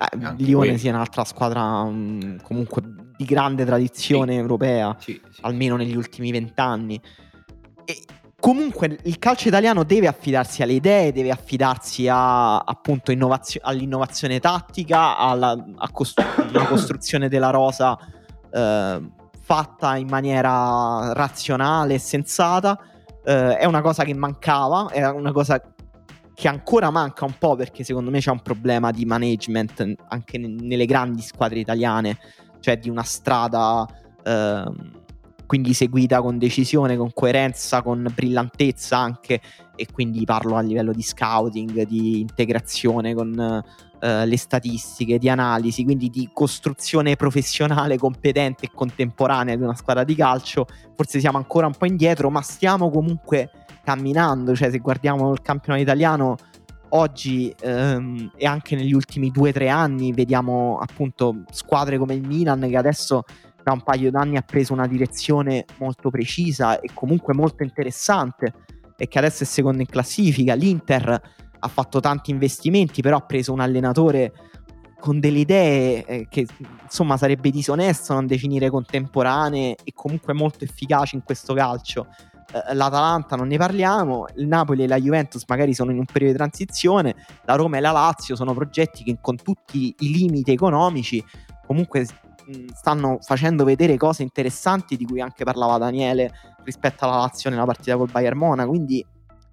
Eh, Lione sia un'altra squadra mm, comunque di grande tradizione Sì. europea, Sì, sì. almeno negli ultimi vent'anni. E comunque il calcio italiano deve affidarsi alle idee, deve affidarsi a, appunto innovazio- all'innovazione tattica, alla costru- [coughs] costruzione della rosa eh, fatta in maniera razionale e sensata. Eh, è una cosa che mancava, è una cosa che ancora manca un po' perché secondo me c'è un problema di management anche ne- nelle grandi squadre italiane, cioè di una strada ehm, quindi seguita con decisione, con coerenza, con brillantezza anche e quindi parlo a livello di scouting, di integrazione con eh, le statistiche, di analisi, quindi di costruzione professionale competente e contemporanea di una squadra di calcio. Forse siamo ancora un po' indietro, ma stiamo comunque camminando, cioè se guardiamo il campionato italiano oggi ehm, e anche negli ultimi due o tre anni vediamo appunto squadre come il Milan che adesso da un paio d'anni ha preso una direzione molto precisa e comunque molto interessante e che adesso è secondo in classifica. L'Inter ha fatto tanti investimenti, però ha preso un allenatore con delle idee eh, che insomma sarebbe disonesto non definire contemporanee e comunque molto efficaci in questo calcio. Eh, L'Atalanta non ne parliamo, il Napoli e la Juventus magari sono in un periodo di transizione, la Roma e la Lazio sono progetti che con tutti i limiti economici comunque stanno facendo vedere cose interessanti di cui anche parlava Daniele rispetto alla Lazio nella partita col Bayern Mona, quindi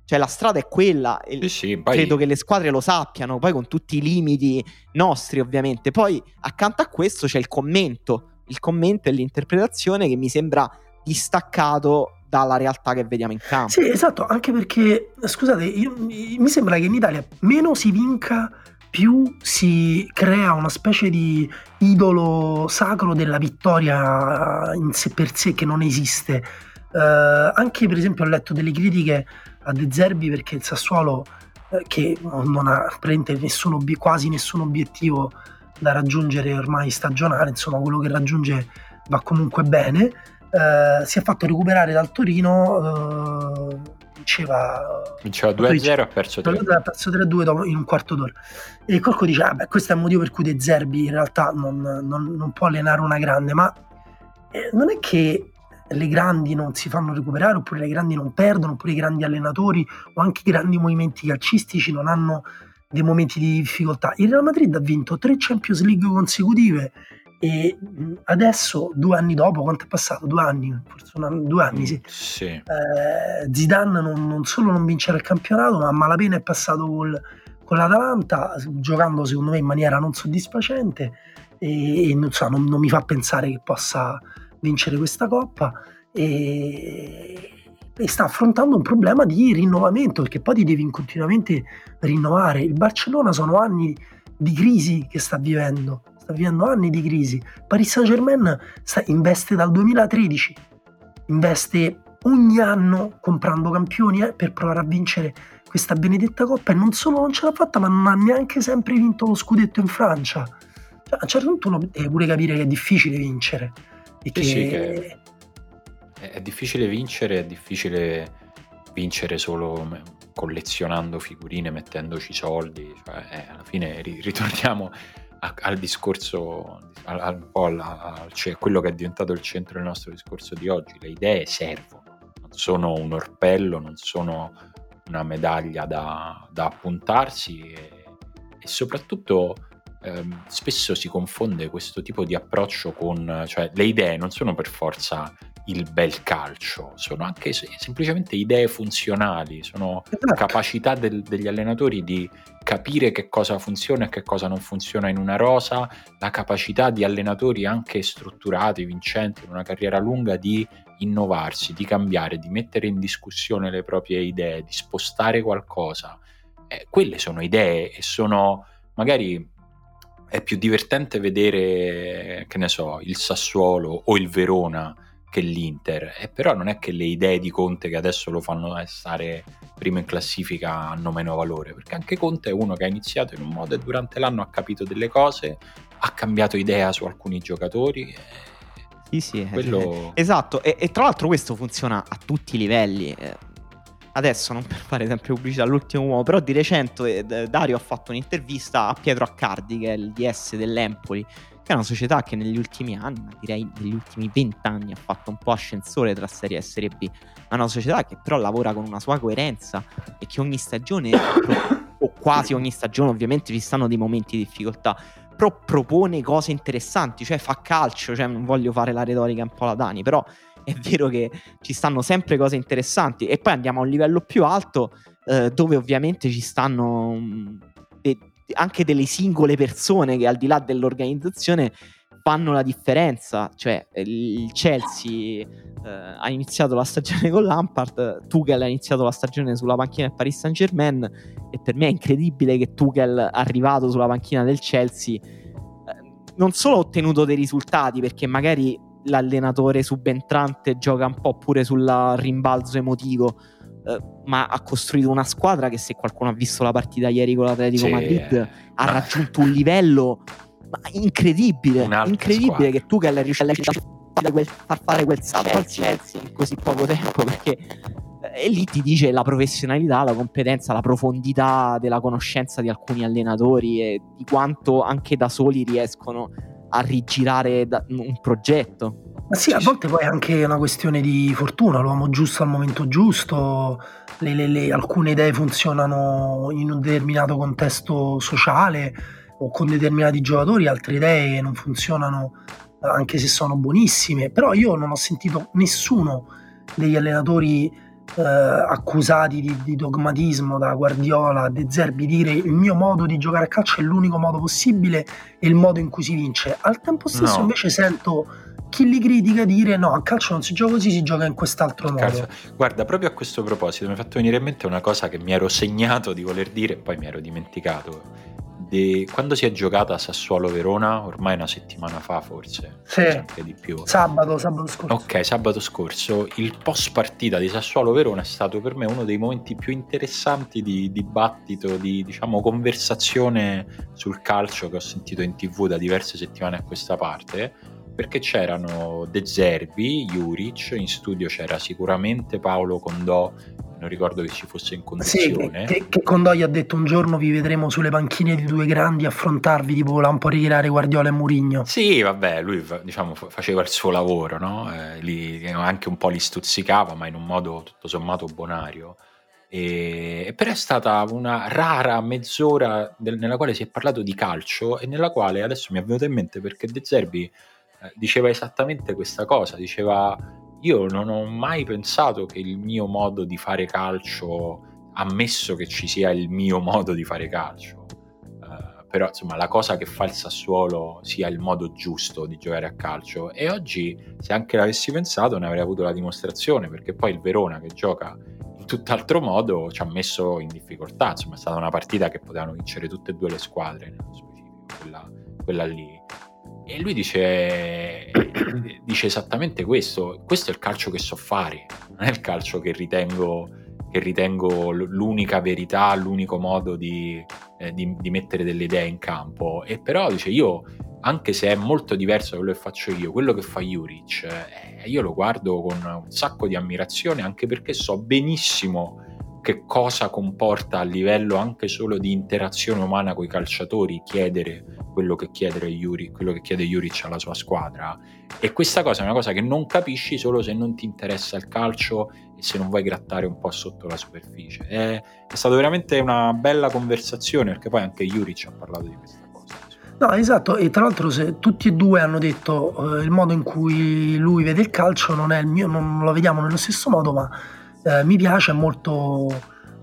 cioè la strada è quella Sì, sì, poi- credo che le squadre lo sappiano, poi con tutti i limiti nostri ovviamente. Poi accanto a questo c'è il commento, il commento e l'interpretazione che mi sembra distaccato dalla realtà che vediamo in campo. Sì, esatto, anche perché, scusate, io- mi sembra che in Italia meno si vinca, più si crea una specie di idolo sacro della vittoria in sé per sé che non esiste. Eh, anche per esempio ho letto delle critiche a De Zerbi perché il Sassuolo, eh, che non ha praticamente nessun quasi nessun obiettivo da raggiungere ormai stagionale, insomma quello che raggiunge va comunque bene, eh, si è fatto recuperare dal Torino, eh, diceva Vinceva 2-0 e ha perso 3. ha perso 3-2 dopo- in un quarto d'ora. E Corco dice: ah, beh, questo è il motivo per cui De Zerbi in realtà non, non- non può allenare una grande, ma eh, non è che le grandi non si fanno recuperare, oppure le grandi non perdono, oppure i grandi allenatori o anche i grandi movimenti calcistici non hanno dei momenti di difficoltà. Il Real Madrid ha vinto tre Champions League consecutive e mh, adesso, due anni dopo, quanto è passato? Due anni, forse un anno- due anni, sì. Sì. Eh, Zidane non, non solo non vincere il campionato, ma a malapena è passato col- con l'Atalanta, giocando secondo me in maniera non soddisfacente. e, e non, so, non, non mi fa pensare che possa vincere questa coppa e, e sta affrontando un problema di rinnovamento perché poi ti devi continuamente rinnovare. Il Barcellona sono anni di crisi che sta vivendo, sta vivendo anni di crisi. Paris Saint Germain investe dal 2013, investe ogni anno comprando campioni eh, per provare a vincere questa benedetta coppa e non solo non ce l'ha fatta ma non ha neanche sempre vinto lo scudetto in Francia. Cioè, a un certo punto uno deve pure capire che è difficile vincere. E che... Sì, che è difficile vincere, è difficile vincere solo collezionando figurine, mettendoci soldi, cioè, eh, alla fine ritorniamo a, al discorso, al, al, un po' alla, cioè, quello che è diventato il centro del nostro discorso di oggi, le idee servono, non sono un orpello, non sono una medaglia da, da appuntarsi e, e soprattutto ehm, spesso si confonde questo tipo di approccio con, cioè le idee non sono per forza il bel calcio, sono anche semplicemente idee funzionali, sono esatto. capacità del, degli allenatori di capire che cosa funziona e che cosa non funziona in una rosa, la capacità di allenatori anche strutturati, vincenti, in una carriera lunga di innovarsi, di cambiare, di mettere in discussione le proprie idee, di spostare qualcosa. Eh, quelle sono idee e sono magari è più divertente vedere, che ne so, il Sassuolo o il Verona che l'Inter, e però non è che le idee di Conte che adesso lo fanno stare prima in classifica hanno meno valore, perché anche Conte è uno che ha iniziato in un modo e durante l'anno ha capito delle cose, ha cambiato idea su alcuni giocatori. Sì, sì, quello... esatto, e, e, tra l'altro questo funziona a tutti i livelli. Adesso non per fare sempre pubblicità all'ultimo uomo, però di recente eh, Dario ha fatto un'intervista a Pietro Accardi, che è il DS dell'Empoli, che è una società che negli ultimi anni, direi negli ultimi vent'anni, ha fatto un po' ascensore tra Serie A e Serie B. È una società che però lavora con una sua coerenza e che ogni stagione, [coughs] o quasi ogni stagione, ovviamente ci stanno dei momenti di difficoltà, però propone cose interessanti, cioè fa calcio, cioè non voglio fare la retorica un po' la Dani, però è vero che ci stanno sempre cose interessanti. E poi andiamo a un livello più alto eh, dove ovviamente ci stanno mh, de- anche delle singole persone che al di là dell'organizzazione fanno la differenza, cioè il Chelsea eh, ha iniziato la stagione con Lampard, Tuchel ha iniziato la stagione sulla panchina del Paris Saint Germain e per me è incredibile che Tuchel arrivato sulla panchina del Chelsea eh, non solo ha ottenuto dei risultati perché magari l'allenatore subentrante gioca un po' pure sul rimbalzo emotivo, eh, ma ha costruito una squadra che se qualcuno ha visto la partita ieri con l'Atletico sì, Madrid eh. ha raggiunto un livello incredibile, incredibile squadra. che tu che è riuscito a far fare quel salto al Chelsea in così poco tempo perché eh, e lì ti dice la professionalità, la competenza, la profondità della conoscenza di alcuni allenatori e di quanto anche da soli riescono a rigirare un progetto. Ma sì, a volte poi è anche una questione di fortuna, l'uomo giusto al momento giusto, le, le, le, alcune idee funzionano in un determinato contesto sociale o con determinati giocatori, altre idee non funzionano anche se sono buonissime, però io non ho sentito nessuno degli allenatori eh, accusati di, di, dogmatismo da Guardiola, De Zerbi dire il mio modo di giocare a calcio è l'unico modo possibile e il modo in cui si vince. Al tempo stesso no. invece sento chi li critica dire no, a calcio non si gioca così, si gioca in quest'altro modo. Calcio. Guarda, proprio a questo proposito mi è fatto venire in mente una cosa che mi ero segnato di voler dire e poi mi ero dimenticato de... quando si è giocata a Sassuolo-Verona, ormai una settimana fa forse, sì. anche di più. Sabato, sabato scorso. Ok, sabato scorso, il post partita di Sassuolo-Verona è stato per me uno dei momenti più interessanti di dibattito, di diciamo conversazione sul calcio che ho sentito in tv da diverse settimane a questa parte perché c'erano De Zerbi, Juric, in studio c'era sicuramente Paolo Condò non ricordo che ci fosse in condizione. Sì, che, che Condoi ha detto un giorno vi vedremo sulle panchine di due grandi affrontarvi, tipo voleva un po' ritirare Guardiola e Murigno. Sì, vabbè, lui diciamo, faceva il suo lavoro, no? eh, li, anche un po' li stuzzicava, ma in un modo tutto sommato bonario. E, però è stata una rara mezz'ora del, nella quale si è parlato di calcio e nella quale adesso mi è venuto in mente perché De Zerbi eh, diceva esattamente questa cosa, diceva io non ho mai pensato che il mio modo di fare calcio, ammesso che ci sia il mio [laughs] modo di fare calcio, uh, però insomma la cosa che fa il Sassuolo sia il modo giusto di giocare a calcio e oggi se anche l'avessi pensato ne avrei avuto la dimostrazione perché poi il Verona che gioca in tutt'altro modo ci ha messo in difficoltà, insomma è stata una partita che potevano vincere tutte e due le squadre nello specifico, quella, quella lì. E lui dice, dice esattamente questo, questo è il calcio che so fare, non è il calcio che ritengo che ritengo l'unica verità, l'unico modo di, eh, di, di, mettere delle idee in campo. E però dice io, anche se è molto diverso da quello che faccio io, quello che fa Juric, eh, io lo guardo con un sacco di ammirazione anche perché so benissimo che cosa comporta a livello anche solo di interazione umana con i calciatori chiedere quello che, chiede Juric, quello che chiede Juric alla sua squadra. E questa cosa è una cosa che non capisci solo se non ti interessa il calcio e se non vuoi grattare un po' sotto la superficie. È, è stata veramente una bella conversazione perché poi anche Juric ha parlato di questa cosa. No, esatto, e tra l'altro se tutti e due hanno detto eh, il modo in cui lui vede il calcio non è il mio, non lo vediamo nello stesso modo, ma eh, mi piace, è molto,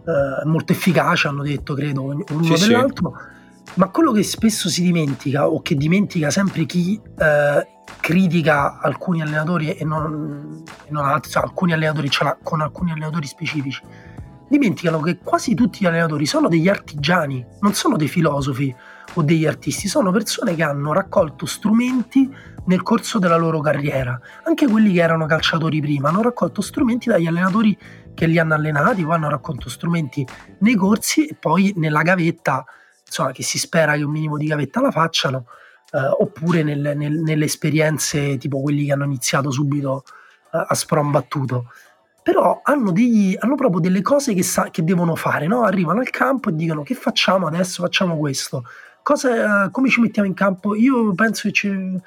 eh, molto efficace, hanno detto, credo, uno sì, dell'altro. Sì. Ma quello che spesso si dimentica, o che dimentica sempre chi eh, critica alcuni allenatori e non, non altri, cioè alcuni allenatori con alcuni allenatori specifici, dimenticano che quasi tutti gli allenatori sono degli artigiani, non sono dei filosofi o degli artisti, sono persone che hanno raccolto strumenti nel corso della loro carriera. Anche quelli che erano calciatori prima hanno raccolto strumenti dagli allenatori che li hanno allenati, poi hanno raccolto strumenti nei corsi e poi nella gavetta, insomma, che si spera che un minimo di gavetta la facciano, eh, oppure nel, nel, nelle esperienze tipo quelli che hanno iniziato subito eh, a spron battuto. Però hanno, degli, hanno proprio delle cose che, sa, che devono fare, no? arrivano al campo e dicono che facciamo adesso, facciamo questo, Cosa, come ci mettiamo in campo? Io penso che ci,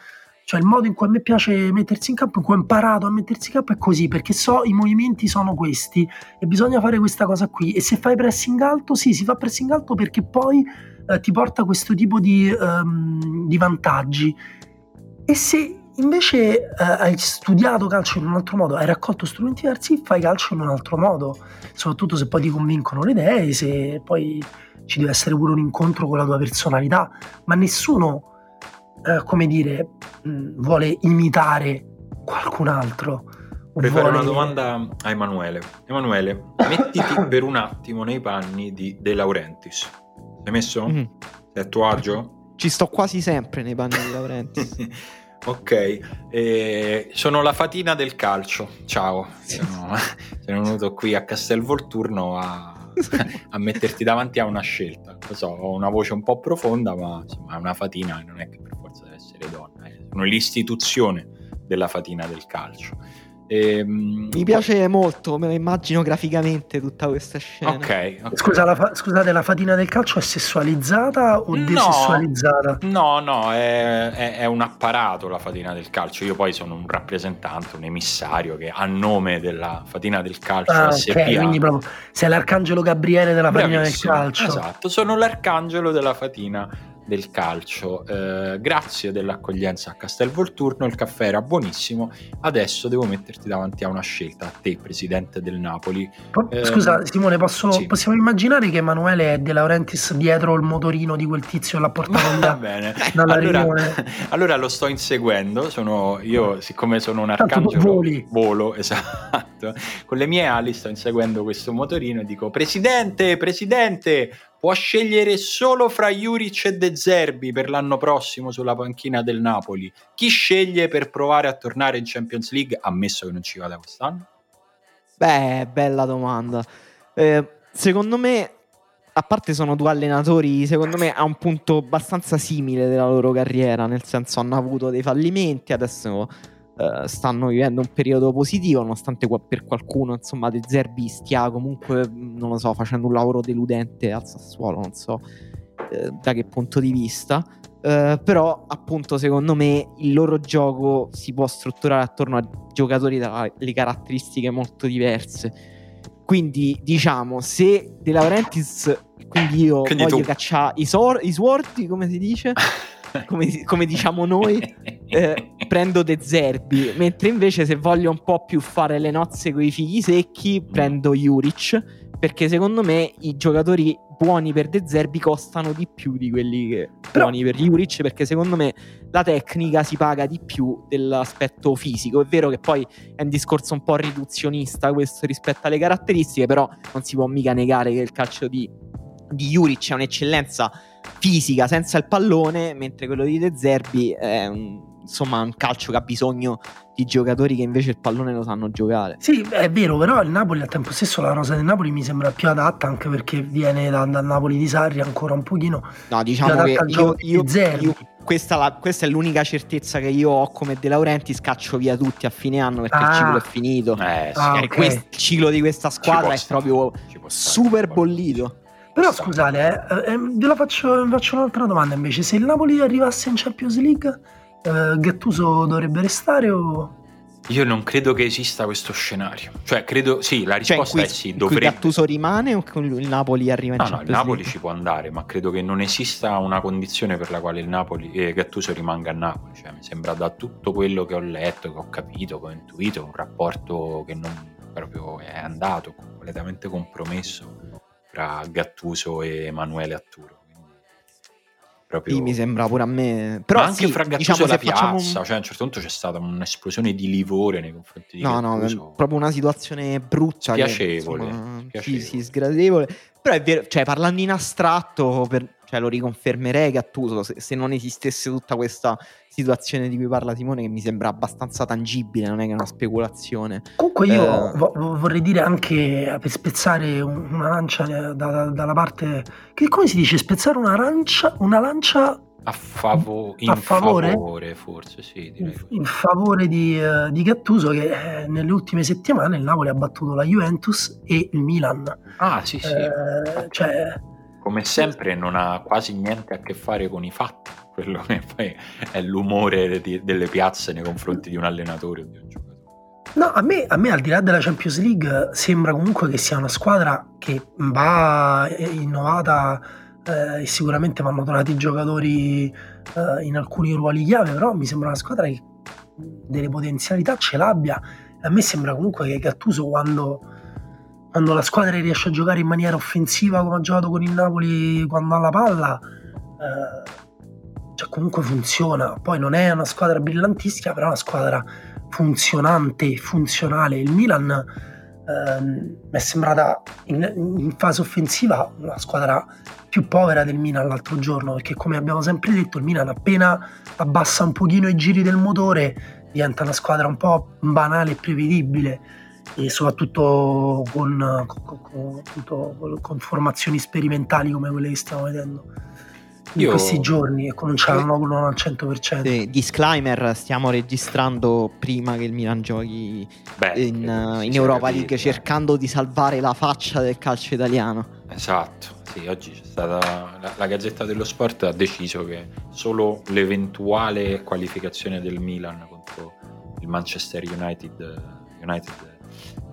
cioè il modo in cui a me piace mettersi in campo, in cui ho imparato a mettersi in campo è così, perché so i movimenti sono questi e bisogna fare questa cosa qui. E se fai pressing alto, sì, si fa pressing alto perché poi eh, ti porta questo tipo di, um, di vantaggi. E se invece eh, hai studiato calcio in un altro modo, hai raccolto strumenti diversi, fai calcio in un altro modo, soprattutto se poi ti convincono le idee, se poi ci deve essere pure un incontro con la tua personalità, ma nessuno eh, come dire, mh, mm, vuole imitare qualcun altro. Vorrei vuole... fare una domanda a Emanuele. Emanuele, mettiti [coughs] per un attimo nei panni di De Laurentiis. Sei messo? Mm. Sei a tuo agio? Ci sto quasi sempre nei panni di Laurentiis. [laughs] ok, eh, sono la fatina del calcio. Ciao, sono, [laughs] sono venuto qui a Castelvolturno a [laughs] a metterti davanti a una scelta. Lo so, ho una voce un po' profonda, ma insomma è una fatina, non è che deve essere donna, è l'istituzione della fatina del calcio. E, ehm, Mi piace poi... molto, me lo immagino graficamente tutta questa scena. Ok. okay. Scusa, la fa- scusate, la fatina del calcio è sessualizzata o no, desessualizzata? No, no, è, è, è, un apparato la fatina del calcio. Io poi sono un rappresentante, un emissario che a nome della fatina del calcio ah, okay, quindi proprio sei l'arcangelo Gabriele della fatina Bravissimo, del calcio. Esatto, sono l'arcangelo della fatina del calcio. Eh, grazie dell'accoglienza a Castelvolturno, il caffè era buonissimo, adesso devo metterti davanti a una scelta, a te presidente del Napoli. Eh, Scusa Simone, posso, sì. possiamo immaginare che Emanuele è De Laurentiis dietro il motorino di quel tizio l'ha portato [laughs] via bene. dalla allora, [laughs] allora, lo sto inseguendo, sono, io siccome sono un arcangelo volo, [laughs] esatto, con le mie ali sto inseguendo questo motorino e dico presidente, presidente, può scegliere solo fra Juric e De Zerbi per l'anno prossimo sulla panchina del Napoli. Chi sceglie per provare a tornare in Champions League, ammesso che non ci vada quest'anno? Beh, bella domanda. Eh, secondo me, a parte sono due allenatori, secondo me a un punto abbastanza simile della loro carriera, nel senso hanno avuto dei fallimenti, adesso Uh, stanno vivendo un periodo positivo, nonostante per qualcuno, insomma, De Zerbi stia comunque, non lo so, facendo un lavoro deludente al Sassuolo, non so uh, da che punto di vista. Uh, però, appunto, secondo me il loro gioco si può strutturare attorno a giocatori dalle caratteristiche molto diverse. Quindi, diciamo, se De Laurentiis, quindi io quindi voglio tu. cacciare i, sor- i suorti, come si dice? [laughs] [laughs] come, come, diciamo noi, eh, prendo De Zerbi, mentre invece se voglio un po' più fare le nozze con i figli secchi, prendo Juric, perché secondo me i giocatori buoni per De Zerbi costano di più di quelli che Però- buoni per Juric perché secondo me la tecnica si paga di più dell'aspetto fisico. È vero che poi è un discorso un po' riduzionista questo rispetto alle caratteristiche, però non si può mica negare che il calcio di, di Juric è un'eccellenza fisica senza il pallone, mentre quello di De Zerbi è un, insomma un calcio che ha bisogno di giocatori che invece il pallone lo sanno giocare. Sì, è vero, però il Napoli al tempo stesso la rosa del Napoli mi sembra più adatta anche perché viene da- dal Napoli di Sarri ancora un pochino. No, diciamo che io, io- Zerbi. io- questa, la- questa è l'unica certezza che io ho come De Laurenti. Scaccio via tutti a fine anno perché il Ah. ciclo è finito. Eh, sì, Ah, E ok. questo- il ciclo di questa squadra è proprio super bollito. Però scusate, eh, eh, ve la faccio, vi faccio un'altra domanda invece. Se il Napoli arrivasse in Champions League, eh, Gattuso dovrebbe restare o... Io non credo che esista questo scenario. Cioè, credo, sì, la Cioè, in risposta cui, è sì, dovrebbe. Gattuso rimane o il Napoli arriva in No, no, il Champions Napoli League? ci può andare, ma credo che non esista una condizione per la quale il Napoli e Gattuso rimanga a Napoli. Cioè, mi sembra da tutto quello che ho letto, che ho capito, che ho intuito, un rapporto che non proprio è andato, completamente compromesso tra Gattuso e Emanuele Atturo. Proprio... Sì, mi sembra pure a me. Però Ma anche sì, fra Gattuso diciamo, e facciamo un- piazza, cioè a un certo punto c'è stata un'esplosione di livore nei confronti di No, no, è Gattuso. proprio una situazione brutta. che, insomma, spiacevole. Sì, sì, sgradevole. Però è vero, cioè, parlando in astratto, per- cioè, lo riconfermerei Gattuso se, se non esistesse tutta questa situazione di cui parla Simone, che mi sembra abbastanza tangibile, non è che è una speculazione. Comunque io Eh. vo- vo- vorrei dire anche per spezzare un- una lancia da- da- dalla parte... Che come si dice? Spezzare una lancia, una lancia A, favo- in A favore? favore, forse sì, direi in favore di, eh, di Gattuso che eh, nelle ultime settimane il Napoli ha battuto la Juventus e il Milan. Ah, sì, sì. Eh, cioè, Come sempre non ha quasi niente a che fare con i fatti, [laughs] quello che poi è l'umore di- delle piazze nei confronti di un allenatore o di un giocatore. no, a me, a me al di là della Champions League sembra comunque che sia una squadra che va eh, innovata eh, e sicuramente vanno trovati i giocatori eh, in alcuni ruoli chiave, però mi sembra una squadra che delle potenzialità ce l'abbia. A me sembra comunque che Gattuso quando, quando la squadra riesce a giocare in maniera offensiva come ha giocato con il Napoli quando ha la palla, eh, cioè comunque funziona. Poi non è una squadra brillantistica, però è una squadra funzionante, funzionale. Il Milan ehm, mi è sembrata in, in fase offensiva una squadra più povera del Milan l'altro giorno, perché come abbiamo sempre detto il Milan appena abbassa un pochino i giri del motore diventa una squadra un po' banale e prevedibile e soprattutto con, con- con- appunto, con- formazioni sperimentali come quelle che stiamo vedendo in Io- questi giorni e che non al 100%. Sì, disclaimer, stiamo registrando prima che il Milan giochi Beh, in, eh, in Europa capito, League cercando di salvare la faccia del calcio italiano. Esatto, sì, oggi c'è stata la, la Gazzetta dello Sport ha deciso che solo l'eventuale qualificazione del Milan contro il Manchester United, United,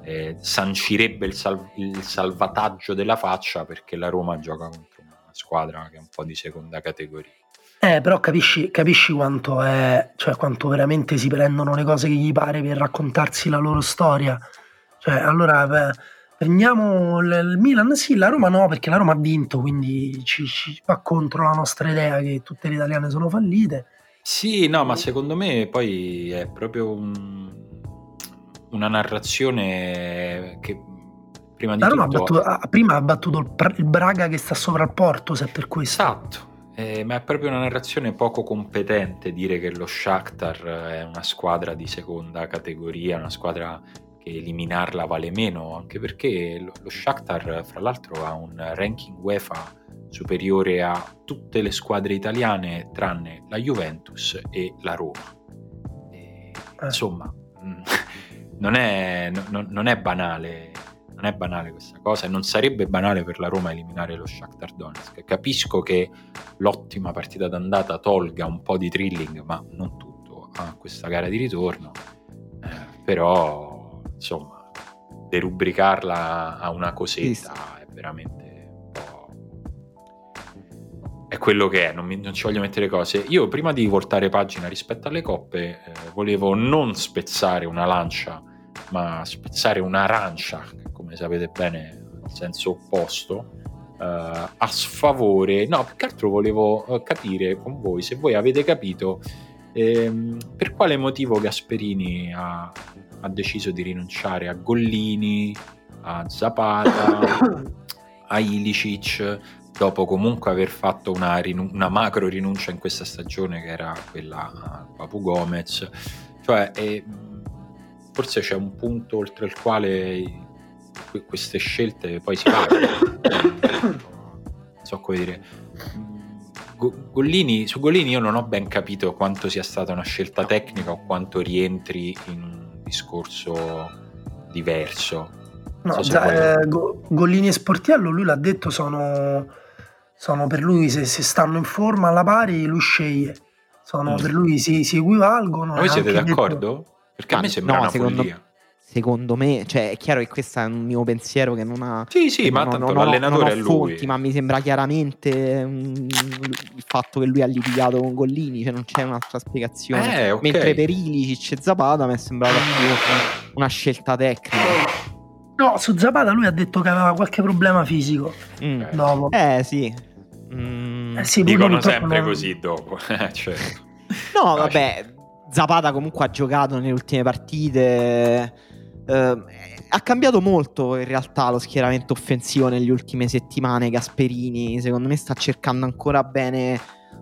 eh, sancirebbe il, sal- il salvataggio della faccia perché la Roma gioca contro una squadra che è un po' di seconda categoria. Eh, però capisci, capisci quanto è, cioè quanto veramente si prendono le cose che gli pare per raccontarsi la loro storia. Cioè, allora beh, prendiamo il, il Milan, sì, la Roma no, perché la Roma ha vinto, quindi ci, ci va contro la nostra idea che tutte le italiane sono fallite. Sì, no, ma secondo me poi è proprio un- una narrazione che prima di La Roma ha tutto... battuto- ha- prima ha battuto il, Braga che sta sopra il Porto, se è per questo. Esatto, eh, ma è proprio una narrazione poco competente dire che lo Shakhtar è una squadra di seconda categoria, una squadra che eliminarla vale meno, anche perché lo, lo Shakhtar fra l'altro ha un ranking UEFA superiore a tutte le squadre italiane tranne la Juventus e la Roma. E, Eh. Insomma, mm, non è, non- non è banale non è banale questa cosa e non sarebbe banale per la Roma eliminare lo Shakhtar Donetsk. Capisco che l'ottima partita d'andata tolga un po' di thrilling, ma non tutto a questa gara di ritorno. Eh, però, insomma, derubricarla a una cosetta è veramente. È quello che è, non, mi- non ci voglio mettere cose. Io prima di voltare pagina rispetto alle coppe eh, volevo non spezzare una lancia ma spezzare un'arancia, come sapete bene nel senso opposto, eh, a sfavore. No, più che altro volevo eh, capire con voi se voi avete capito ehm, per quale motivo Gasperini ha, ha deciso di rinunciare a Gollini, a Zapata, [coughs] a Ilicic, dopo comunque aver fatto una, rinu- una macro rinuncia in questa stagione che era quella a Papu Gomez. Cioè, eh, forse c'è un punto oltre il quale que- queste scelte poi si pagano. so come dire. Go- Gollini, su Gollini io non ho ben capito quanto sia stata una scelta tecnica o quanto rientri in un discorso diverso. No, So già, eh, Go- Gollini e Sportiello, lui l'ha detto, sono, sono per lui, se, se stanno in forma alla pari, lui sceglie. Sono, Mm. Per lui si, si equivalgono. Ma voi siete anche detto- d'accordo? Perché a me sembra no, una secondo- follia. Secondo me, cioè, è chiaro che questo è un mio pensiero che non ha. Sì, sì, ma non- tanto non ho- l'allenatore non ho è lui. fonti, ma mi sembra chiaramente mm, il fatto che lui ha litigato con Gollini, cioè non c'è un'altra spiegazione. Eh, ok. Mentre per Ilicic e Zapata mi è sembrata più una scelta tecnica. No, su Zapata lui ha detto che aveva qualche problema fisico. Mm. Eh. Dopo. Eh sì. Mm. Eh sì, Dicono sempre non- così dopo. [laughs] eh, certo. No, vabbè, Zapata comunque ha giocato nelle ultime partite. eh, ha cambiato molto in realtà lo schieramento offensivo nelle ultime settimane. Gasperini, secondo me, sta cercando ancora bene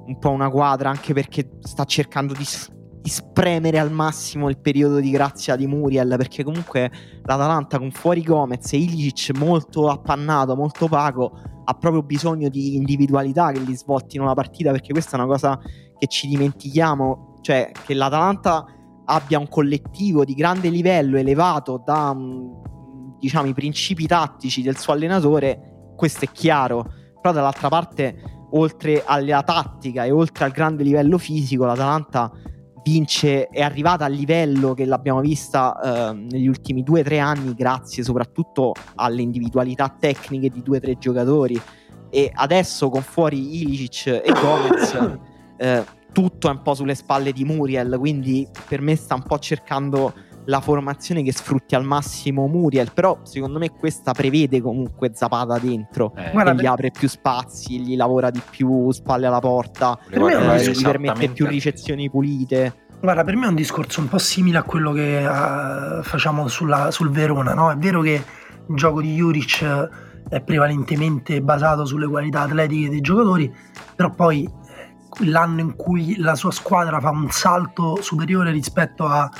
un po' una quadra, anche perché sta cercando di, s- di spremere al massimo il periodo di grazia di Muriel. Perché comunque l'Atalanta con fuori Gomez e Ilicic molto appannato, molto opaco, ha proprio bisogno di individualità che gli svoltino la partita. Perché questa è una cosa che ci dimentichiamo, cioè che l'Atalanta abbia un collettivo di grande livello elevato da mm, diciamo i principi tattici del suo allenatore, questo è chiaro, però dall'altra parte oltre alla tattica e oltre al grande livello fisico l'Atalanta vince è arrivata al livello che l'abbiamo vista eh, negli ultimi due o tre anni grazie soprattutto alle individualità tecniche di due o tre giocatori. E adesso con fuori Ilicic e Gomez [coughs] eh, tutto è un po' sulle spalle di Muriel, quindi per me sta un po' cercando la formazione che sfrutti al massimo Muriel, però secondo me questa prevede comunque Zapata dentro, Eh, Guarda, e gli apre più spazi, gli lavora di più spalle alla porta, per eh, gli permette più ricezioni pulite. Guarda, per me è un discorso un po' simile a quello che eh, facciamo sulla- sul Verona, no? È vero che il gioco di Juric eh, è prevalentemente basato sulle qualità atletiche dei giocatori, però poi eh, l'anno in cui la sua squadra fa un salto superiore rispetto a-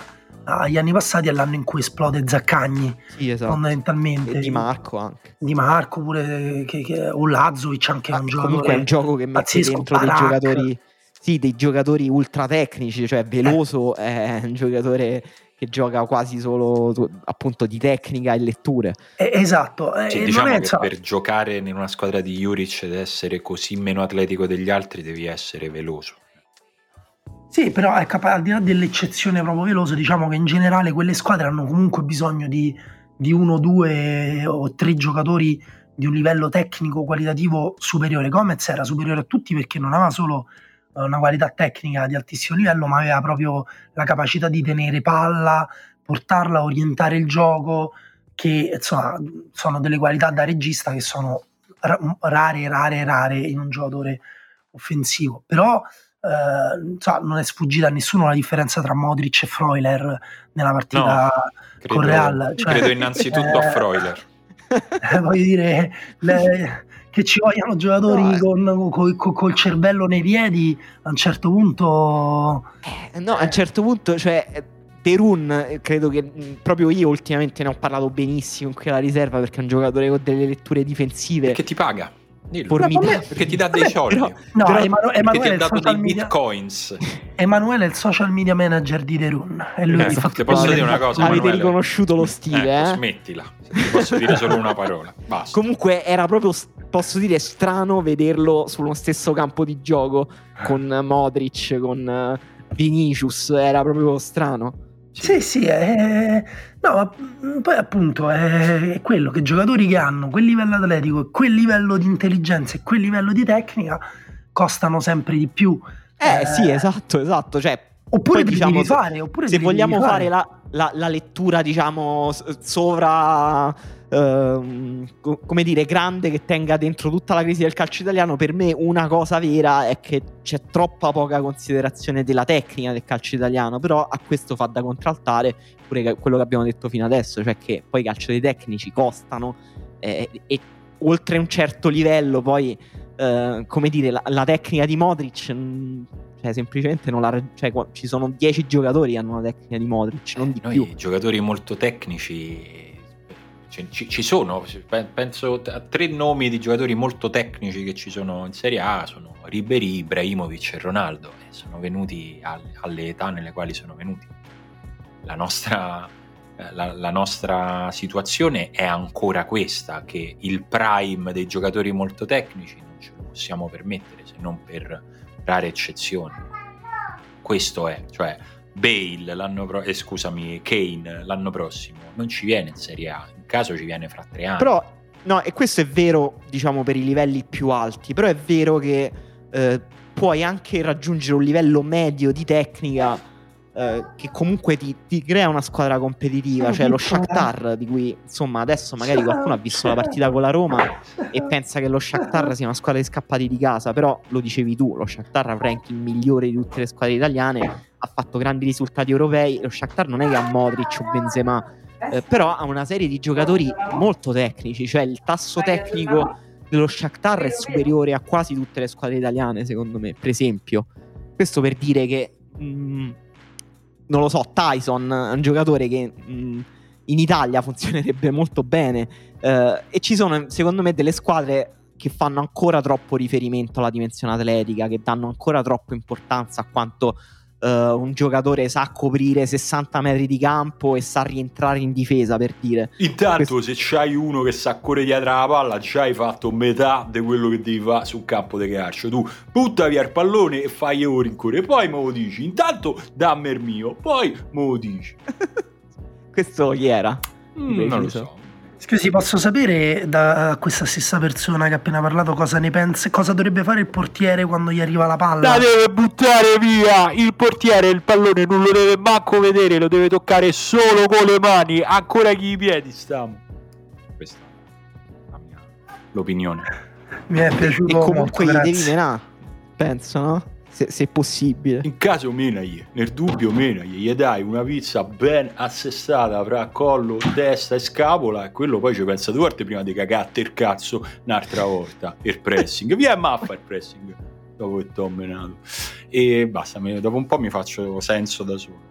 agli anni passati è l'anno in cui esplode Zaccagni, Sì, esatto. fondamentalmente. E Di Marco anche. Di Marco pure, che, che- o Lazovic anche Ah, un giocatore comunque è un gioco che mette dentro dei Barak. giocatori sì, dei giocatori ultra tecnici, cioè Veloso è un giocatore che gioca quasi solo appunto di tecnica e letture. Eh, esatto, eh, non diciamo che so- per giocare in una squadra di Juric ed essere così meno atletico degli altri devi essere veloce. Sì, però ecco, al di là dell'eccezione proprio veloce, diciamo che in generale quelle squadre hanno comunque bisogno di, di uno, due o tre giocatori di un livello tecnico qualitativo superiore. Gomez era superiore a tutti perché non aveva solo eh, una qualità tecnica di altissimo livello, ma aveva proprio la capacità di tenere palla, portarla, orientare il gioco, che insomma sono delle qualità da regista che sono ra- rare, rare, rare in un giocatore offensivo. Però eh, insomma, non è sfuggita a nessuno la differenza tra Modric e Freuler nella partita Credo, con Real. Cioè, credo innanzitutto a eh, Freuler. eh, voglio dire le- che ci vogliano giocatori No, eh. con, co- co- col cervello nei piedi a un certo punto Eh, no, a un certo punto, cioè, eh, eh, credo che proprio io ultimamente ne ho parlato benissimo in quella riserva perché è un giocatore con delle letture difensive Perché ti paga? Dillo. formidabili. Perché ti dà dei soldi. però- no Però- Emanu- Perché ti Emanuele, ha è il dato social dei media, bitcoins. Emanuele è il social media manager di Derun e lui Eh, ti posso dire una cosa, Avete Emanuele? riconosciuto lo stile, Ecco, eh? smettila. Ti posso dire solo una parola. Basta. Comunque era proprio, posso dire, strano vederlo sullo stesso campo di gioco con Modric, con eh, Vinicius, era proprio strano. Sì, sì, è... no, ma mm, poi appunto è... è quello che giocatori che hanno quel livello atletico, e quel livello di intelligenza e quel livello di tecnica costano sempre di più. Eh, sì, esatto, esatto, cioè Oppure Poi, diciamo, fare, oppure se vogliamo fare. fare la, la- la lettura, diciamo, sovra ehm, co- come dire, grande che tenga dentro tutta la crisi del calcio italiano, per me una cosa vera è che c'è troppa poca considerazione della tecnica del calcio italiano, però a questo fa da contraltare pure che- quello che abbiamo detto fino adesso, cioè che poi i calcio dei tecnici costano eh, e oltre un certo livello poi, eh, come dire, la, la tecnica di Modric... mh, cioè, semplicemente non la. Cioè, ci sono 10 giocatori che hanno una tecnica di Modric, non di Noi più. giocatori molto tecnici ci, ci- ci sono, pe- penso a tre nomi di giocatori molto tecnici che ci sono in Serie A, sono Ribery, Ibrahimovic e Ronaldo, e sono venuti al- alle età nelle quali sono venuti. La nostra, eh, la- la nostra situazione è ancora questa, che il prime dei giocatori molto tecnici non ce lo possiamo permettere se non per rare eccezioni. Questo è, cioè Bale l'anno pro- eh, scusami, Kane l'anno prossimo non ci viene in Serie A, caso ci viene fra tre anni. Però, no, e questo è vero, diciamo, per i livelli più alti. Però è vero che eh, puoi anche raggiungere un livello medio di tecnica. eh, che comunque ti, ti crea una squadra competitiva, cioè lo Shakhtar di cui insomma adesso magari qualcuno ha visto la partita con la Roma e pensa che lo Shakhtar sia una squadra di scappati di casa, però lo dicevi tu, lo Shakhtar ha un ranking migliore di tutte le squadre italiane, ha fatto grandi risultati europei, lo Shakhtar non è che ha Modric o Benzema, eh, però ha una serie di giocatori molto tecnici, cioè il tasso tecnico dello Shakhtar è superiore a quasi tutte le squadre italiane, secondo me, per esempio. Questo per dire che mh, non lo so, Tyson è un giocatore che mh, in Italia [laughs] funzionerebbe molto bene. Eh, e ci sono secondo me delle squadre che fanno ancora troppo riferimento alla dimensione atletica, che danno ancora troppo importanza a quanto eh, un giocatore sa coprire 60 metri di campo e sa rientrare in difesa, per dire. Intanto, Questo- se c'hai uno che sa correre dietro la palla, già hai fatto metà di quello che devi fare sul campo di calcio. Tu butta via il pallone e fai ore in correre. Poi me lo dici. Intanto dammi il mio, poi me lo dici. [laughs] Questo chi era? Mm, non lo so. Scusi, posso sapere da questa stessa persona che ha appena parlato cosa ne pensa? Cosa dovrebbe fare il portiere quando gli arriva la palla? La deve buttare via! Il portiere il pallone non lo deve manco vedere, lo deve toccare solo con le mani, ancora chi i piedi stanno. Questa è la mia- l'opinione. Mi è piaciuto E comunque molto, gli devi menare, penso, no? Se, se è possibile. In caso menagli, nel dubbio menagli, gli dai una pizza ben assestata fra collo, testa e scapola e quello poi ci pensa due volte prima di cagate il cazzo un'altra volta il [laughs] pressing. Via mappa il pressing dopo che t'ho menato. E basta, dopo un po' mi faccio senso da solo.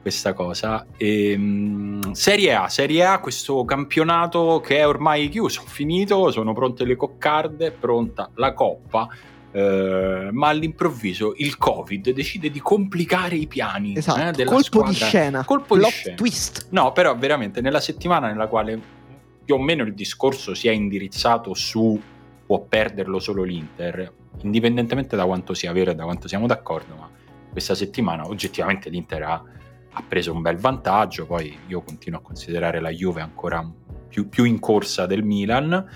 Questa cosa. Ehm, serie A, Serie A, questo campionato che è ormai chiuso, finito, sono pronte le coccarde, pronta la coppa. Eh, ma all'improvviso il Covid decide di complicare i piani Esatto, eh, della colpo di squadra. scena, Colpo di plot scena. twist. No, però veramente nella settimana nella quale più o meno il discorso si è indirizzato su può perderlo solo l'Inter, indipendentemente da quanto sia vero e da quanto siamo d'accordo, ma questa settimana oggettivamente l'Inter ha, ha preso un bel vantaggio, poi io continuo a considerare la Juve ancora più, più in corsa del Milan,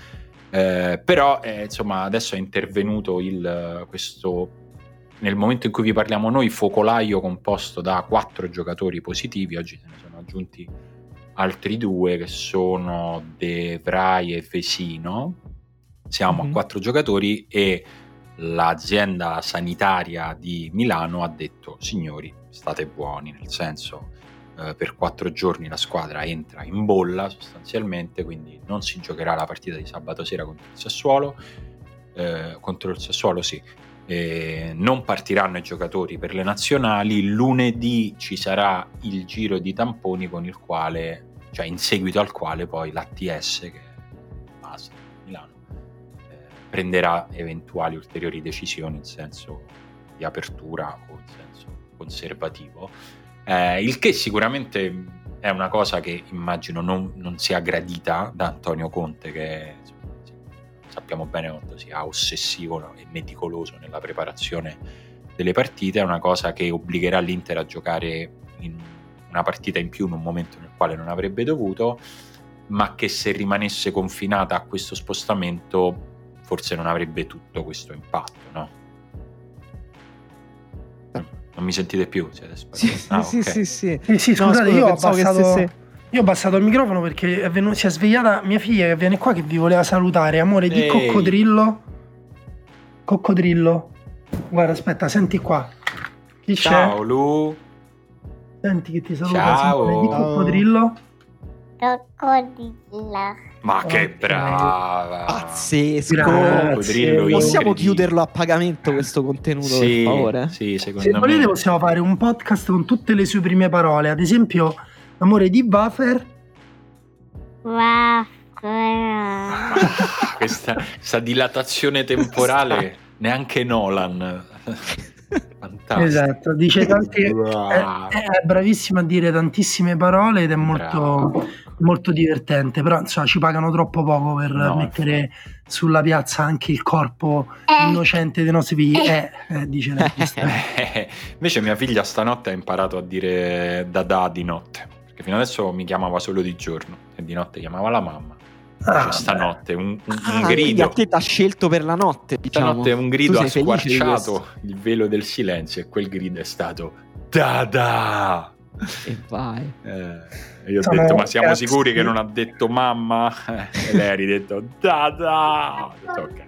eh, però eh, insomma adesso è intervenuto il, questo nel momento in cui vi parliamo noi, focolaio composto da quattro giocatori positivi, oggi se ne sono aggiunti altri due che sono De Vrij e Vesino. Siamo Mhm. a quattro giocatori e l'azienda sanitaria di Milano ha detto signori state buoni, nel senso eh, per quattro giorni la squadra entra in bolla sostanzialmente, quindi non si giocherà la partita di sabato sera contro il Sassuolo, eh, contro il Sassuolo sì, eh, non partiranno i giocatori per le nazionali, lunedì ci sarà il giro di tamponi con il quale, cioè in seguito al quale poi l'ATS, che base Milano, eh, prenderà eventuali ulteriori decisioni in senso di apertura o in senso conservativo, eh, il che sicuramente è una cosa che immagino non, non sia gradita da Antonio Conte che sappiamo bene quanto sia ossessivo e meticoloso nella preparazione delle partite, è una cosa che obbligherà l'Inter a giocare una partita in più in un momento nel quale non avrebbe dovuto, ma che se rimanesse confinata a questo spostamento forse non avrebbe tutto questo impatto, Non mi sentite più? Siete Sì? Ah, sì, ok. sì, sì. Sì, sì, No, scusate, scusa, io ho abbassato, stesse- Io ho abbassato il microfono perché è venu- si è svegliata mia figlia che viene qua che vi voleva salutare. Amore di Ehi. coccodrillo. Coccodrillo. Guarda, aspetta, senti qua. Chi Ciao Lu. c'è? Senti che ti saluta. Ciao. Di coccodrillo. Coccodrillo. Ma che brava. Pazzesco. Grazie. Possiamo chiuderlo a pagamento questo contenuto, Sì, per favore? sì, secondo Se me. volete possiamo fare un podcast con tutte le sue prime parole. Ad esempio, amore di Buffer. [laughs] Questa, questa dilatazione temporale neanche Nolan fantastico Esatto, dice tanti, [laughs] è, è bravissima a dire tantissime parole ed è molto, molto divertente, però insomma ci pagano troppo poco per No, mettere sulla piazza anche il corpo Eh. innocente dei nostri figli. Eh, eh, dice la regista. Eh, [laughs] invece mia figlia stanotte ha imparato a dire dadà di notte perché fino adesso mi chiamava solo di giorno e di notte chiamava la mamma Ah, stanotte un, un- un Ah, quindi grido a te t'ha scelto per la notte, diciamo. stanotte un grido ha squarciato il velo del silenzio e quel grido è stato dada E vai. Eh, io ho Sono detto, ma siamo cazzi. sicuri che non ha detto mamma? Eh, e lei ha ridetto, Dada! Ho detto, ok,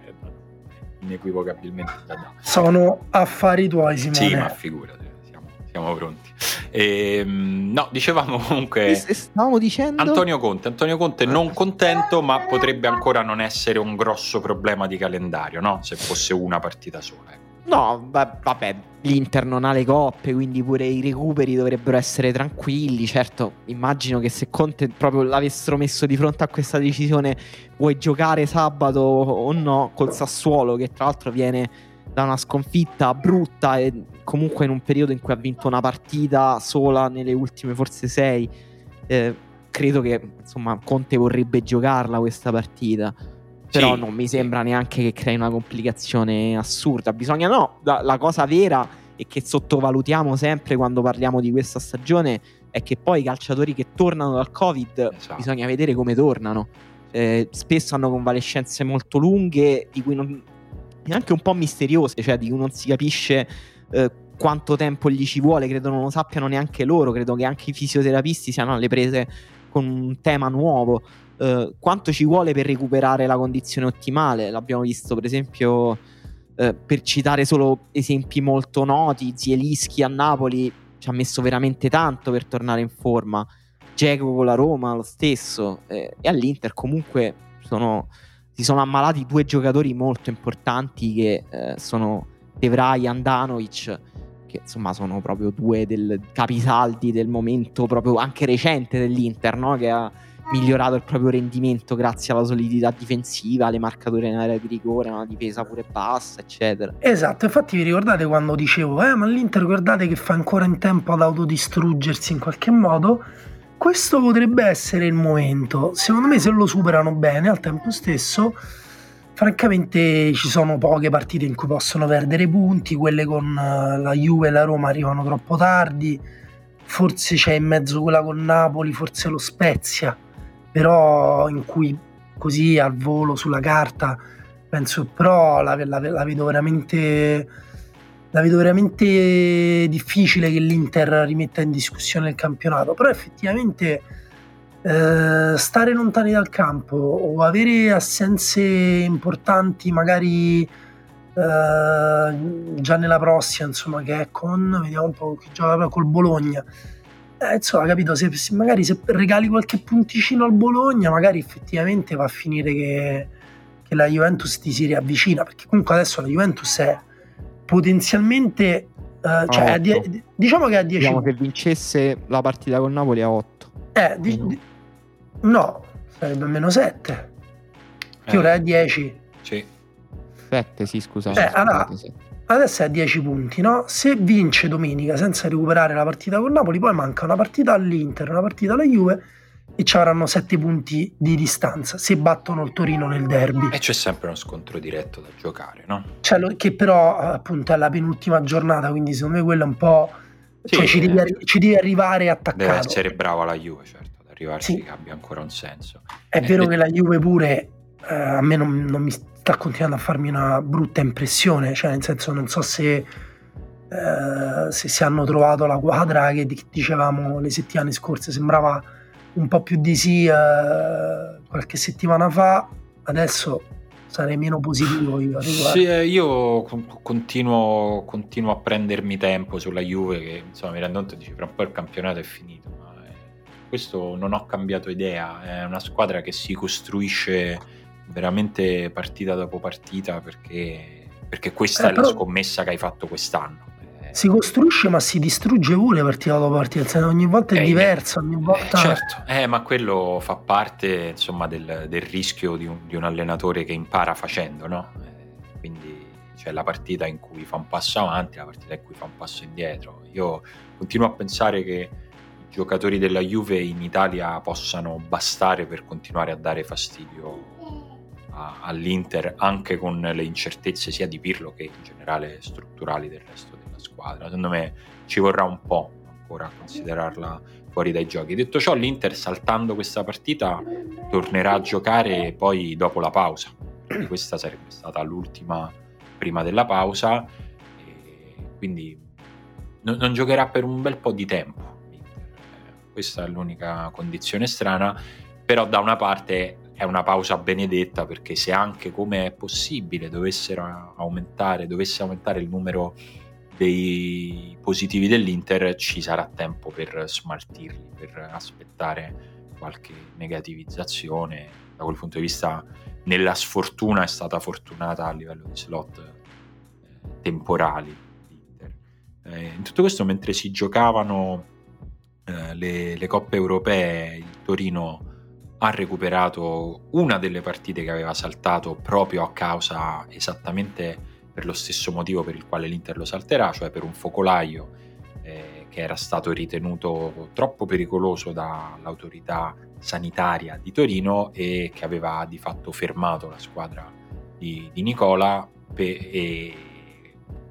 inequivocabilmente Dada. Sono affari tuoi, Simone. Sì, ma figurati, siamo, siamo pronti. Ehm, no, dicevamo E [laughs] comunque... stavamo dicendo... Antonio Conte, Antonio Conte non contento, ma potrebbe ancora non essere un grosso problema di calendario, no? Se fosse una partita sola. ecco. No, va- vabbè, l'Inter non ha le coppe, quindi pure i recuperi dovrebbero essere tranquilli. Certo, immagino che se Conte proprio l'avessero messo di fronte a questa decisione, vuoi giocare sabato o no, col Sassuolo, che tra l'altro viene da una sconfitta brutta e comunque in un periodo in cui ha vinto una partita sola nelle ultime forse sei. eh, credo che insomma Conte vorrebbe giocarla questa partita. Però Sì, non mi sembra neanche che crei una complicazione assurda. Bisogna no, la, la cosa vera e che sottovalutiamo sempre quando parliamo di questa stagione è che poi i calciatori che tornano dal Covid Esatto. bisogna vedere come tornano. Eh, spesso hanno convalescenze molto lunghe, di cui non, neanche un po' misteriose, cioè di cui non si capisce eh, quanto tempo gli ci vuole, credo non lo sappiano neanche loro, credo che anche i fisioterapisti siano alle prese con un tema nuovo. Eh, quanto ci vuole per recuperare la condizione ottimale? L'abbiamo visto, per esempio, eh, per citare solo esempi molto noti, Zielischi a Napoli ci ha messo veramente tanto per tornare in forma. Dzeko con la Roma lo stesso eh, e all'Inter comunque sono- si sono ammalati due giocatori molto importanti che eh, sono De Vrij e Andanovic che insomma sono proprio due del capisaldi del momento proprio anche recente dell'Inter no? che ha migliorato il proprio rendimento grazie alla solidità difensiva, alle marcature in area di rigore, una difesa pure bassa eccetera Esatto, infatti vi ricordate quando dicevo, eh, ma l'Inter guardate che fa ancora in tempo ad autodistruggersi in qualche modo? Questo potrebbe essere il momento. Secondo me se lo superano bene al tempo stesso, francamente ci sono poche partite in cui possono perdere punti, quelle con eh, la Juve e la Roma arrivano troppo tardi, forse c'è in mezzo quella con Napoli, forse lo Spezia, però in cui così al volo sulla carta penso però la, la- la vedo veramente la vedo veramente difficile che l'Inter rimetta in discussione il campionato però effettivamente eh, stare lontani dal campo o avere assenze importanti magari eh, già nella prossima insomma che è con vediamo un po' chi gioca col Bologna. Eh, insomma capito se, se magari se regali qualche punticino al Bologna magari effettivamente va a finire che che la Juventus ti si riavvicina perché comunque adesso la Juventus è potenzialmente eh, cioè è a die- otto. diciamo che a 10 diciamo che vincesse la partita con Napoli a 8 eh, di- no. di- no sarebbe meno 7 che Eh, ora è a 10 sì. 7 sì scusate, Eh, allora- adesso è a 10 punti no? se vince domenica senza recuperare la partita con Napoli poi manca una partita all'Inter una partita alla Juve e ci avranno 7 punti di distanza se battono il Torino nel derby E c'è sempre uno scontro diretto da giocare, no? Cioè, che però appunto è la penultima giornata quindi secondo me quello è un po' Sì, cioè, ci, devi, eh, arri- ci devi arrivare Deve attaccato essere brava la Juve, certo, ad arrivarci Sì. che abbia ancora un senso. È Eh, vero eh, che la Juve pure eh, a me non, non mi sta continuando a farmi una brutta impressione, cioè nel senso non so se, eh, se si hanno trovato la quadra che di- dicevamo le settimane scorse, sembrava un po' più di sì eh, qualche settimana fa, adesso sarei meno positivo io. riguardo. Sì, eh, io con- continuo, continuo a prendermi tempo sulla Juve che insomma mi rendo conto dici fra un po' il campionato è finito, ma eh, questo non ho cambiato idea, è una squadra che si costruisce veramente partita dopo partita perché, perché questa Eh, è la però- scommessa che hai fatto quest'anno. Si costruisce ma si distrugge pure partita dopo partita, cioè, ogni volta è Eh, diversa, ogni Eh, volta... certo, eh, ma quello fa parte insomma, del, del rischio di un, di un allenatore che impara facendo, no? Eh, quindi c'è la partita in cui fa un passo avanti, la partita in cui fa un passo indietro. Io continuo a pensare che i giocatori della Juve in Italia possano bastare per continuare a dare fastidio all'Inter, anche con le incertezze sia di Pirlo che in generale strutturali del resto squadra. Secondo me ci vorrà un po' ancora a considerarla fuori dai giochi. Detto ciò, l'Inter saltando questa partita tornerà a giocare poi dopo la pausa. Questa sarebbe stata l'ultima prima della pausa. Quindi non, non giocherà per un bel po' di tempo. Eh, Questa è l'unica condizione strana. Però da una parte è una pausa benedetta perché se anche come è possibile dovessero aumentare, dovesse aumentare il numero dei positivi dell'Inter ci sarà tempo per smaltirli, per aspettare qualche negativizzazione. Da quel punto di vista, nella sfortuna è stata fortunata a livello di slot eh, temporali. Eh, in tutto questo, mentre si giocavano eh, le, le coppe europee, il Torino ha recuperato una delle partite che aveva saltato proprio a causa esattamente per lo stesso motivo per il quale l'Inter lo salterà, cioè per un focolaio eh, che era stato ritenuto troppo pericoloso dall'autorità sanitaria di Torino e che aveva di fatto fermato la squadra di, di Nicola pe-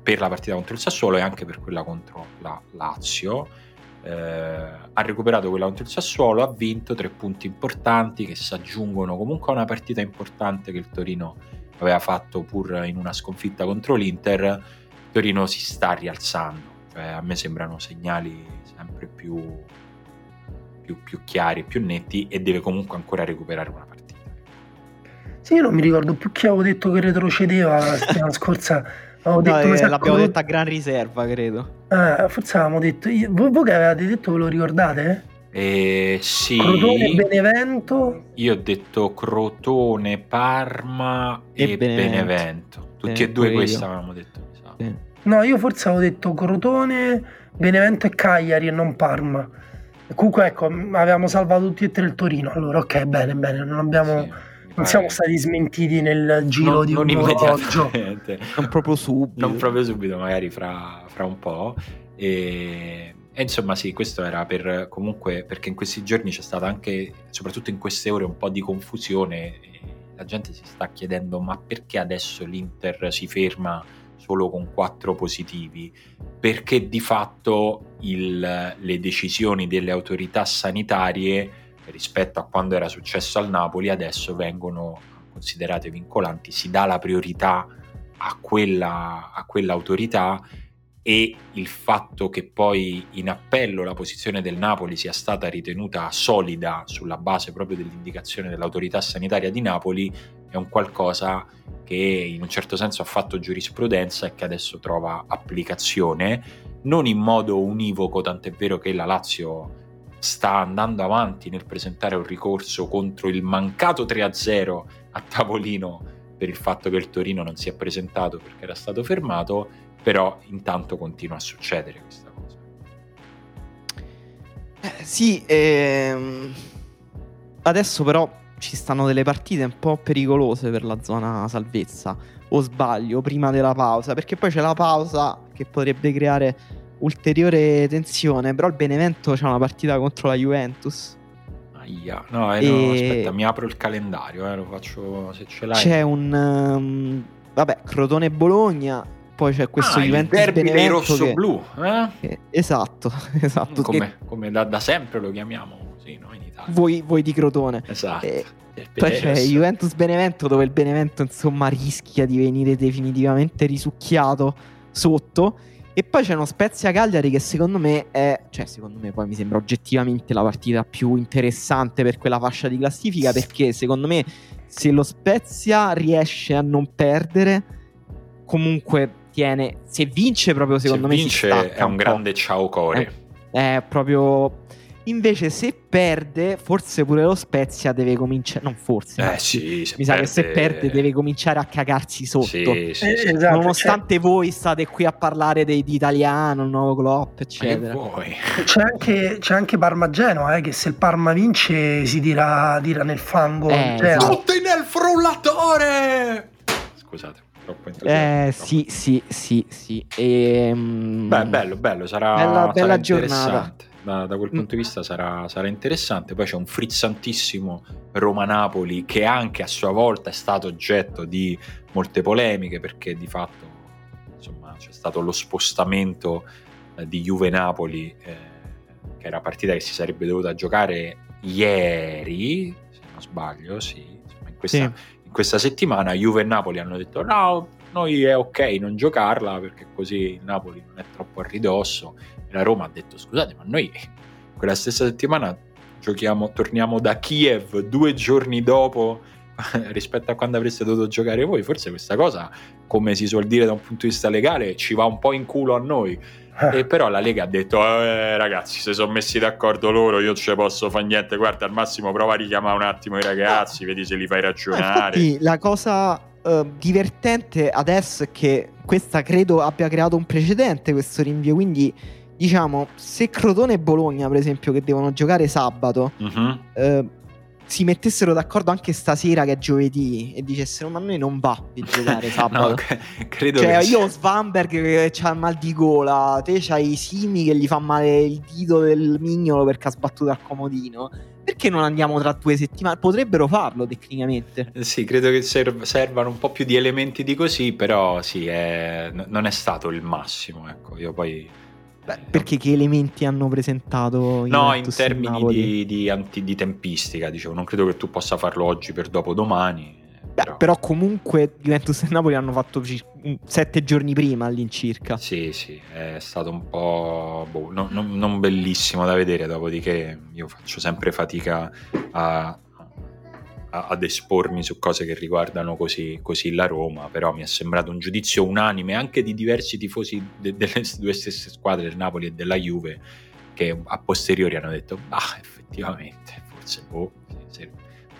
per la partita contro il Sassuolo e anche per quella contro la Lazio. Eh, ha recuperato quella contro il Sassuolo, ha vinto tre punti importanti che si aggiungono comunque a una partita importante che il Torino aveva fatto pur in una sconfitta contro l'Inter. Torino si sta rialzando, cioè, a me sembrano segnali sempre più, più, più chiari, più netti e deve comunque ancora recuperare una partita. Sì, io non mi ricordo più chi avevo detto che retrocedeva la settimana scorsa. Avevo detto, No, eh, sa, l'abbiamo Cro- detta a gran riserva, credo. Eh, forse avevamo detto io- voi, voi che avevate detto ve lo ricordate? Eh, sì, Crotone Benevento io ho detto Crotone, Parma e, E Benevento. Benevento. Tutti Eh, e due questi avevamo detto. sa. Sì. no io forse avevo detto Crotone Benevento e Cagliari e non Parma E comunque ecco avevamo salvato tutti e tre il Torino allora ok bene bene non abbiamo Sì, non siamo stati smentiti nel giro non, di non un orologio immediatamente. Non proprio subito. non proprio subito, magari fra, fra un po'. E, e insomma, sì, questo era per comunque perché in questi giorni c'è stata anche, soprattutto in queste ore, un po' di confusione. La gente si sta chiedendo: ma perché adesso l'Inter si ferma solo con quattro positivi? Perché di fatto il- le decisioni delle autorità sanitarie rispetto a quando era successo al Napoli adesso vengono considerate vincolanti, si dà la priorità a quella, a quell'autorità e il fatto che poi in appello la posizione del Napoli sia stata ritenuta solida sulla base proprio dell'indicazione dell'autorità sanitaria di Napoli è un qualcosa che in un certo senso ha fatto giurisprudenza e che adesso trova applicazione, non in modo univoco, tant'è vero che la Lazio sta andando avanti nel presentare un ricorso contro il mancato 3-0 a tavolino per il fatto che il Torino non si è presentato perché era stato fermato, però intanto continua a succedere questa cosa. Eh, sì, ehm, adesso però ci stanno delle partite un po' pericolose per la zona salvezza. O sbaglio, prima della pausa, perché poi c'è la pausa che potrebbe creare ulteriore tensione. Però il Benevento c'è una partita contro la Juventus. Aia. No, eh, no, E- aspetta, mi apro il calendario, eh, lo faccio se ce l'hai. C'è un um, vabbè, Crotone Bologna. Poi c'è questo ah, il Juventus derby dei Benevento che- rosso-blu, eh? [laughs] che- esatto, esatto. che come, come da, da sempre lo chiamiamo così, no? In Italia. voi, voi di Crotone. Esatto. Eh, Poi dei c'è Juventus Benevento dove il Benevento insomma rischia di venire definitivamente risucchiato sotto E poi c'è uno Spezia Cagliari che secondo me è, cioè secondo me poi mi sembra oggettivamente la partita più interessante per quella fascia di classifica perché secondo me se lo Spezia riesce a non perdere comunque tiene, se vince proprio secondo Se me si vince è un po'. grande ciao core. È proprio Invece se perde, forse pure lo Spezia deve cominciare non forse. Eh sì, se mi sa che se perde- perde deve cominciare a cagarsi sotto. Sì, sì, Eh, sì. esatto, Nonostante voi state qui a parlare dei- di italiano, il nuovo Klopp, eccetera. C'è anche, c'è anche Parma Genoa, eh, che se il Parma vince si tira, tira nel fango. Eh, esatto. Tutti nel frullatore! Scusate, troppo entusiasmo. Eh sì, sì, sì, sì. Ehm, Beh, bello, bello, sarà, Bella- sarà bella giornata. interessante. Da, da quel Mm. punto di vista sarà, sarà interessante. Poi c'è un frizzantissimo Roma-Napoli che anche a sua volta è stato oggetto di molte polemiche perché di fatto insomma, c'è stato lo spostamento eh, di Juve-Napoli eh, che era partita che si sarebbe dovuta giocare ieri, se non sbaglio, sì, insomma, in questa, Sì. Questa settimana Juve e Napoli hanno detto no, noi è ok non giocarla perché così il Napoli non è troppo a ridosso. E la Roma ha detto scusate ma noi quella stessa settimana giochiamo, torniamo da Kiev due giorni dopo [laughs] rispetto a quando avreste dovuto giocare voi. Forse questa cosa come si suol dire da un punto di vista legale ci va un po' in culo a noi e però la Lega ha detto eh, ragazzi se sono messi d'accordo loro io non ce posso fare niente. Guarda al massimo prova a richiamare un attimo i ragazzi vedi se li fai ragionare. Infatti la cosa eh, divertente adesso è che questa credo abbia creato un precedente questo rinvio, quindi diciamo se Crotone e Bologna per esempio che devono giocare sabato Mhm. eh, si mettessero d'accordo anche stasera che è giovedì e dicessero ma a noi non va di giocare [laughs] sabato. No, c- credo Cioè, io ho Svanberg che ha mal di gola, te c'hai Simi che gli fa male il dito del mignolo perché ha sbattuto al comodino. Perché non andiamo tra due settimane? Potrebbero farlo tecnicamente. Sì, credo che serv- servano un po' più di elementi di così, però sì, è- n- non è stato il massimo. Ecco, io poi. Beh, perché che elementi hanno presentato No, in Juventus e termini di, di anti- di tempistica, dicevo, non credo che tu possa farlo oggi per dopodomani. Beh, però comunque Juventus e Napoli hanno fatto sette giorni prima all'incirca. Sì, sì, è stato un po' boh, no- no- non bellissimo da vedere, dopodiché io faccio sempre fatica a- a- ad espormi su cose che riguardano così, così la Roma, però mi è sembrato un giudizio unanime anche di diversi tifosi de- delle [laughs] due stesse squadre, del Napoli e della Juve, che a posteriori hanno detto, ah, effettivamente, forse boh,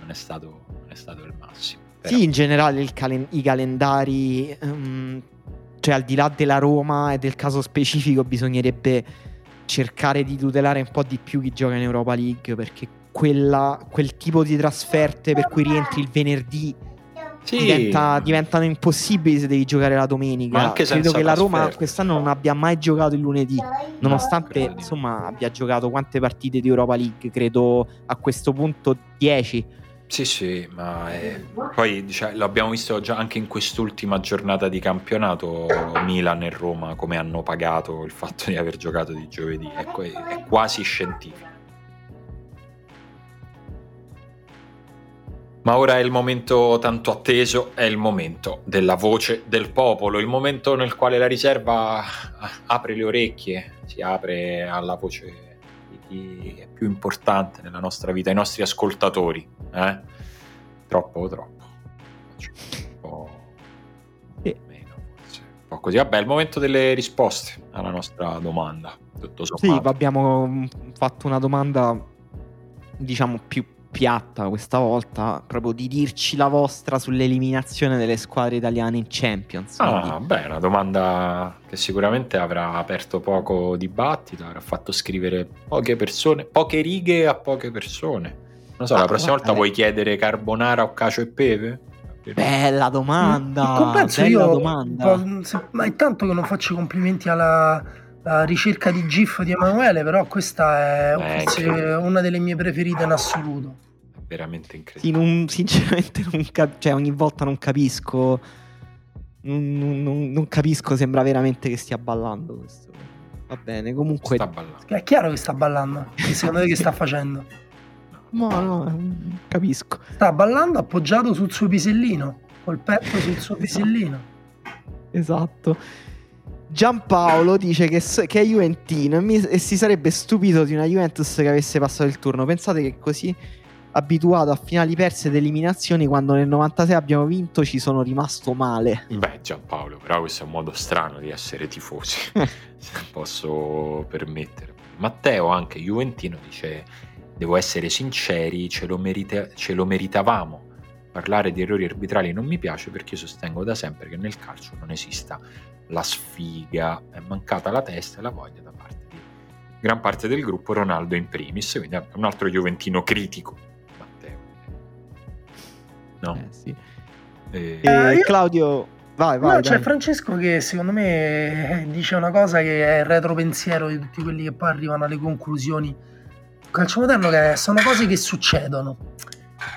non, è stato, non è stato il massimo. Però- Sì, in generale il calen- i calendari, ehm, cioè al di là della Roma e del caso specifico, bisognerebbe cercare di tutelare un po' di più chi gioca in Europa League perché quella- quel tipo di trasferte per cui rientri il venerdì Sì. diventa- diventano impossibili se devi giocare la domenica. Credo che la Roma quest'anno non abbia mai giocato il lunedì, nonostante insomma abbia giocato quante partite di Europa League, credo a questo punto 10. Sì, sì, ma eh, poi diciamo, l'abbiamo visto già anche in quest'ultima giornata di campionato Milan e Roma come hanno pagato il fatto di aver giocato di giovedì, è, è quasi scientifico. Ma ora è il momento tanto atteso, è il momento della voce del popolo, il momento nel quale la riserva apre le orecchie, si apre alla voce di chi è più importante nella nostra vita, i nostri ascoltatori. Eh? Troppo, troppo. Faccio Un po' Sì. meno, forse. Un po' così. Vabbè, è il momento delle risposte alla nostra domanda. Tutto Sì, sommato. abbiamo mm, fatto una domanda, diciamo, più piatta questa volta, proprio di dirci la vostra sull'eliminazione delle squadre italiane in Champions. quindi- Ah, beh, una domanda che sicuramente avrà aperto poco dibattito, avrà fatto scrivere poche persone, poche righe a poche persone. Non so, Ah, la prossima guarda, volta vuoi chiedere carbonara o cacio e pepe? Bella domanda, In compenso bella io, domanda. ma è tanto che non faccio i complimenti alla, alla ricerca di GIF di Emanuele, però questa è Eh, forse una delle mie preferite in assoluto. È veramente incredibile. Sì, non- sinceramente non cap- cioè, ogni volta non capisco. Non, non- non- capisco, sembra veramente che stia ballando questo. Va bene, comunque. Sta ballando. È chiaro che sta ballando. Che secondo te che sta facendo? No, no, capisco. Sta ballando appoggiato sul suo pisellino, col petto sul suo pisellino. Esatto. Giampaolo dice che, che è Juventino e, mi- e si sarebbe stupito di una Juventus che avesse passato il turno. Pensate che così abituato a finali perse ed eliminazioni, quando nel 96 abbiamo vinto ci sono rimasto male. Beh, Giampaolo, però questo è un modo strano di essere tifosi, [laughs] se posso permettere. Matteo, anche Juventino, dice: Devo essere sinceri, ce lo, merita- ce lo meritavamo. Parlare di errori arbitrali non mi piace perché io sostengo da sempre che nel calcio non esista la sfiga, è mancata la testa e la voglia da parte di gran parte del gruppo, Ronaldo in primis, quindi è un altro Juventino critico. Matteo. No? Eh, sì. Eh, E Eh, io- Claudio, vai, vai. No, c'è. Francesco che secondo me eh, dice una cosa che è il retropensiero di tutti quelli che poi arrivano alle conclusioni. Il calcio moderno che sono cose che succedono.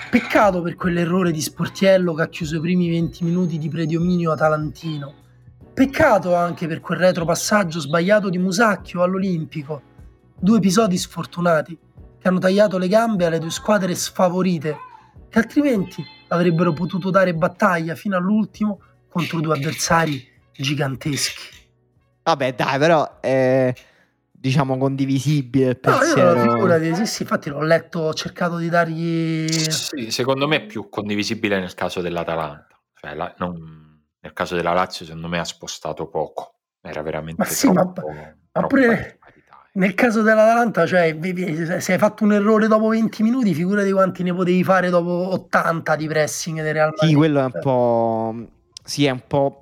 Peccato per quell'errore di Sportiello che ha chiuso i primi 20 minuti di predominio atalantino. Peccato anche per quel retropassaggio sbagliato di Musacchio all'Olimpico. Due episodi sfortunati che hanno tagliato le gambe alle due squadre sfavorite, che altrimenti avrebbero potuto dare battaglia fino all'ultimo contro due avversari giganteschi. Vabbè, dai, però è diciamo condivisibile il No, io pensiero. figurati, sì, sì, infatti l'ho letto, ho cercato di dargli... Sì, secondo me è più condivisibile nel caso dell'Atalanta. Cioè, la- non- nel caso della Lazio, secondo me ha spostato poco. Era veramente Ma sì, ma- troppo, ma troppa pure- disparità. Nel caso dell'Atalanta, cioè, vedi, se se hai fatto un errore dopo 20 minuti, figurati quanti ne potevi fare dopo 80 di pressing del Real Madrid. Sì, quello è un po'. Sì, è un po'.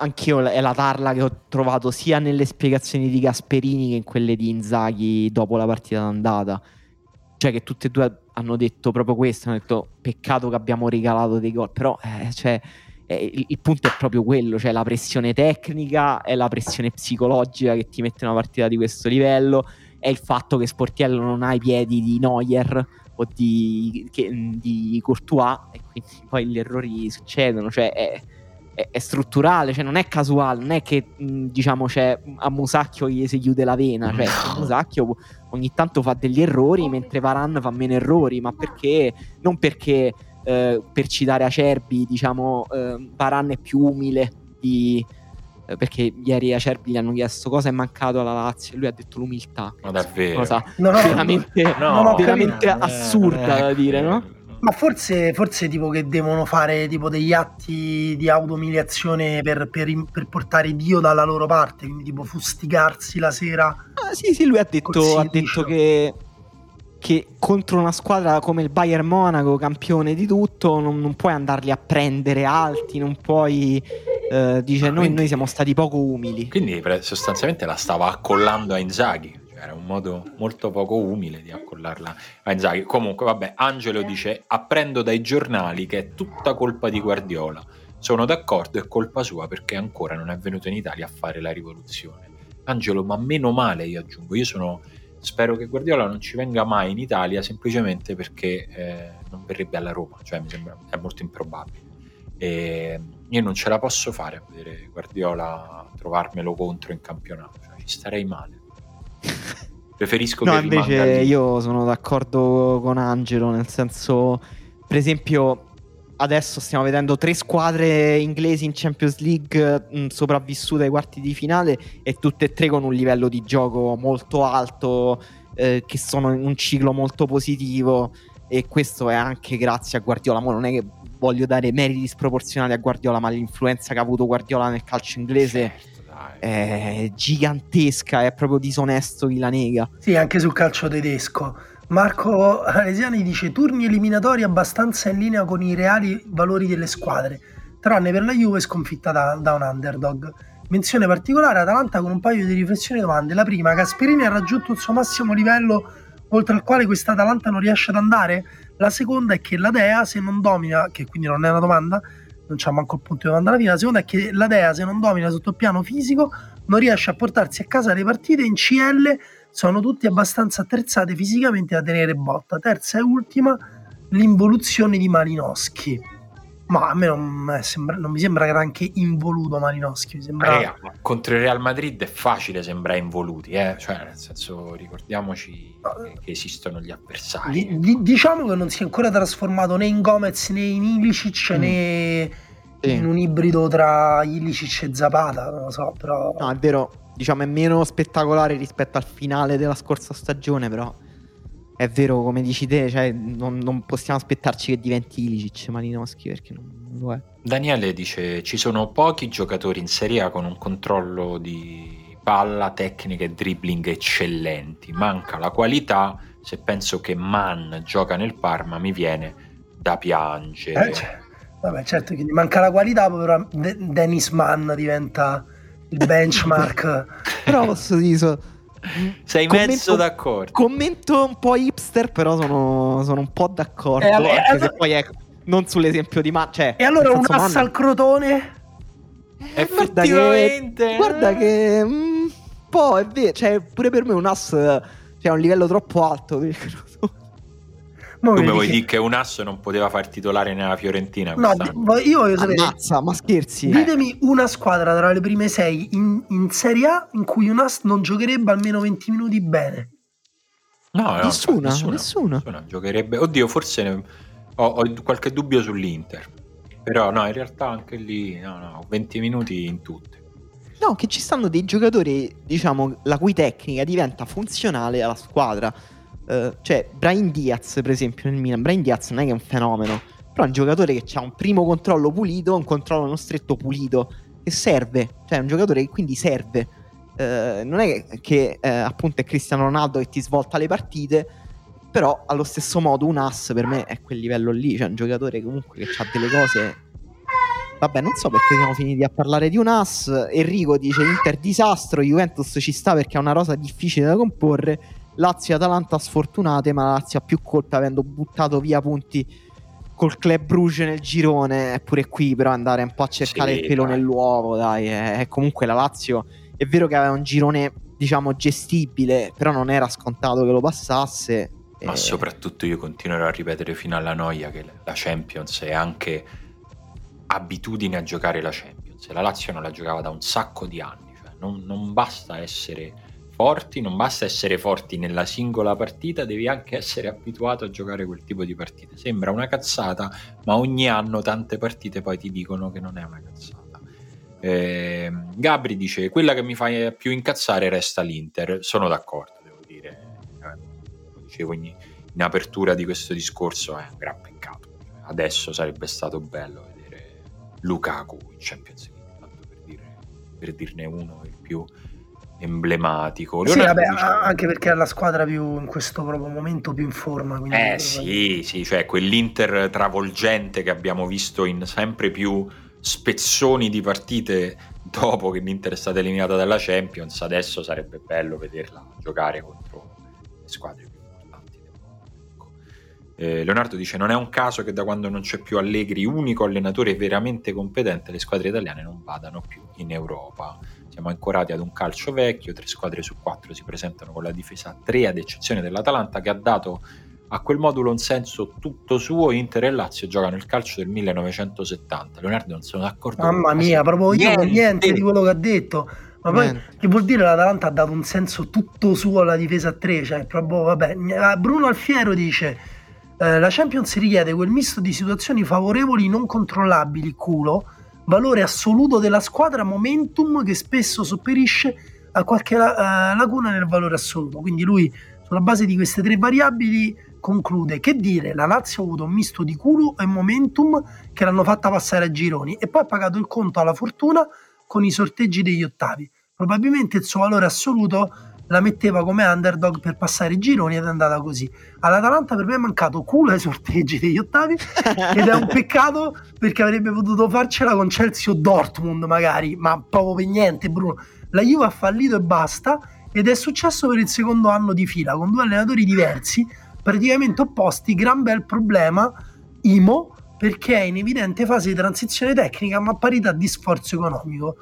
Anch'io è la tarla che ho trovato sia nelle spiegazioni di Gasperini che in quelle di Inzaghi dopo la partita d'andata. Cioè, che tutte e due hanno detto proprio questo: hanno detto peccato che abbiamo regalato dei gol. Però, eh, cioè, eh, il, il punto è proprio quello: cioè la pressione tecnica e la pressione psicologica che ti mette una partita di questo livello. È il fatto che Sportiello non ha i piedi di Neuer o di, che- di Courtois e quindi poi gli errori succedono, cioè è, è- è strutturale, cioè non è casuale, non è che diciamo c'è a Musacchio gli si chiude la vena, cioè. Musacchio ogni tanto fa degli errori mentre Varan fa meno errori, ma perché non perché eh, per citare Acerbi, diciamo eh, Varan è più umile di eh, perché ieri Acerbi gli hanno chiesto cosa è mancato alla Lazio e lui ha detto l'umiltà. Ma davvero? Cosa No, no, veramente, No, veramente capito. assurda da dire, no? Ma forse, forse tipo che devono fare tipo degli atti di automiliazione per, per per portare Dio dalla loro parte, quindi tipo fustigarsi la sera. Ah, sì, sì, lui ha detto, ha detto che, che contro una squadra come il Bayern Monaco, campione di tutto, non, non puoi andarli a prendere alti, non puoi... eh, dice, Ah, noi, quindi- noi siamo stati poco umili. Quindi sostanzialmente la stava accollando a Inzaghi. Cioè, era un modo molto poco umile di accollarla a Inzaghi. Comunque, vabbè, Angelo dice: Apprendo dai giornali che è tutta colpa di Guardiola. Sono d'accordo, è colpa sua perché ancora non è venuto in Italia a fare la rivoluzione. Angelo, ma meno male, io aggiungo. Io sono. Spero che Guardiola non ci venga mai in Italia semplicemente perché eh, non verrebbe alla Roma. Cioè, mi sembra è molto improbabile. E io non ce la posso fare a vedere Guardiola trovarmelo contro in campionato, cioè, ci starei male. [laughs] Preferisco No, che invece io sono d'accordo con Angelo, nel senso, per esempio, adesso stiamo vedendo tre squadre inglesi in Champions League mh, sopravvissute ai quarti di finale e tutte e tre con un livello di gioco molto alto, eh, che sono in un ciclo molto positivo e questo è anche grazie a Guardiola. Mo non è che voglio dare meriti sproporzionati a Guardiola, ma l'influenza che ha avuto Guardiola nel calcio inglese Certo, è gigantesca, è proprio disonesto chi la nega. Sì, anche sul calcio tedesco. Marco Alesiani dice turni eliminatori abbastanza in linea con i reali valori delle squadre, tranne per la Juve sconfitta da, da un underdog. Menzione particolare Atalanta con un paio di riflessioni e domande. La prima, Gasperini ha raggiunto il suo massimo livello oltre al quale questa Atalanta non riesce ad andare? La seconda è che la Dea se non domina, che quindi non è una domanda, non c'è manco il punto di domanda alla fine, la seconda è che la Dea se non domina sotto il piano fisico non riesce a portarsi a casa le partite in CL sono tutti abbastanza attrezzati fisicamente da tenere botta. Terza e ultima, l'involuzione di Malinowski. Ma a me non, è sembra- non mi sembra granché involuto Malinowski, mi sembra... Raga, ma contro il Real Madrid è facile sembrare involuti, eh? cioè nel senso ricordiamoci che, che esistono gli avversari. Di- di- diciamo che non si è ancora trasformato né in Gomez né in Ilicic Mm. né, Sì. in un ibrido tra Ilicic e Zapata, non lo so, però... No, è vero, diciamo è meno spettacolare rispetto al finale della scorsa stagione, però è vero come dici te, cioè non, non possiamo aspettarci che diventi Ilicic Malinowski perché non, lo è. Daniele dice ci sono pochi giocatori in Serie A con un controllo di palla, tecnica e dribbling eccellenti. Manca la qualità. Se penso che Mann gioca nel Parma mi viene da piangere. Eh, cioè, vabbè, certo, quindi manca la qualità, però De- Dennis Mann diventa il benchmark. [laughs] Però posso dire... so- Sei commento- mezzo d'accordo. Commento un po' hipster, però sono, sono un po' d'accordo. Eh, vabbè, anche allora- se poi è non sull'esempio di Ma. Cioè, e allora un ass al crotone? Eh, guarda che, Effettivamente. guarda che mm, un po' è vero, cioè pure per me un ass cioè, un livello troppo alto. per il crotone. Mo Come vuoi che- dire che un asso non poteva far titolare nella Fiorentina? No, quest'anno? di- io voglio sapere, Ammazza, ma scherzi. ditemi una squadra tra le prime sei in, in Serie A in cui un ass non giocherebbe almeno 20 minuti bene. No, no, Nessuna, nessuna, nessuna. nessuna Giocherebbe. Oddio, forse ne- ho, ho qualche dubbio sull'Inter. Però no, in realtà anche lì, no, no, 20 minuti in tutte. No, che ci stanno dei giocatori, diciamo, la cui tecnica diventa funzionale alla squadra. Eh, cioè, Brian Diaz, per esempio, nel Milan. Brian Diaz non è che è un fenomeno, però è un giocatore che ha un primo controllo pulito, un controllo non stretto pulito, che serve. Cioè, è un giocatore che quindi serve. Eh, non è che, che, eh, appunto è Cristiano Ronaldo che ti svolta le partite, però allo stesso modo un ass per me è quel livello lì, cioè un giocatore comunque che ha delle cose Vabbè, non so perché siamo finiti a parlare di un ass. Enrico dice Inter disastro, Juventus ci sta perché ha una rosa difficile da comporre. Lazio e Atalanta sfortunate, ma la Lazio ha più colpe avendo buttato via punti col Club Bruges nel girone. Eppure qui però andare un po' a cercare Sì, il pelo dai. nell'uovo, dai. È, è comunque la Lazio è vero che aveva un girone, diciamo, gestibile, però non era scontato che lo passasse. Ma Eh, soprattutto io continuerò a ripetere fino alla noia che la Champions è anche abitudine a giocare la Champions. La Lazio non la giocava da un sacco di anni. Cioè non, non basta essere forti, non basta essere forti nella singola partita, devi anche essere abituato a giocare quel tipo di partite. Sembra una cazzata, ma ogni anno tante partite poi ti dicono che non è una cazzata. Eh, Gabri dice: Quella che mi fa più incazzare resta l'Inter. Sono d'accordo, devo dire. Lo dicevo in, in apertura di questo discorso: è un gran peccato. Adesso sarebbe stato bello vedere Lukaku in Champions League, tanto per, dire- per dirne uno il più emblematico. Sì, vabbè, a- anche perché è la squadra più in questo proprio momento più in forma. Eh sì, sì, cioè quell'Inter travolgente che abbiamo visto in sempre più spezzoni di partite dopo che l'Inter è stata eliminata dalla Champions, adesso sarebbe bello vederla giocare contro le squadre Eh, Leonardo dice: Non è un caso che da quando non c'è più Allegri, unico allenatore veramente competente, le squadre italiane non vadano più in Europa. Siamo ancorati ad un calcio vecchio, tre squadre su quattro si presentano con la difesa a 3, ad eccezione dell'Atalanta, che ha dato a quel modulo un senso tutto suo. Inter e Lazio giocano il calcio del 1970. Leonardo, non sono d'accordo. con Mamma mia, proprio io con niente di quello che ha detto. Ma poi Niente. che vuol dire l'Atalanta ha dato un senso tutto suo alla difesa a 3, cioè proprio vabbè. Bruno Alfiero dice eh, la Champions richiede quel misto di situazioni favorevoli non controllabili, culo, valore assoluto della squadra, momentum che spesso sopperisce a qualche eh, lacuna nel valore assoluto. Quindi lui sulla base di queste tre variabili conclude che dire la Lazio ha avuto un misto di culo e momentum che l'hanno fatta passare a gironi e poi ha pagato il conto alla fortuna con i sorteggi degli ottavi. Probabilmente il suo valore assoluto la metteva come underdog per passare i gironi ed è andata così. All'Atalanta per me è mancato culo ai sorteggi degli ottavi [laughs] ed è un peccato perché avrebbe potuto farcela con Chelsea o Dortmund magari, ma proprio per niente Bruno. La Juve ha fallito e basta ed è successo per il secondo anno di fila con due allenatori diversi, praticamente opposti, gran bel problema Imo perché è in evidente fase di transizione tecnica ma a parità di sforzo economico.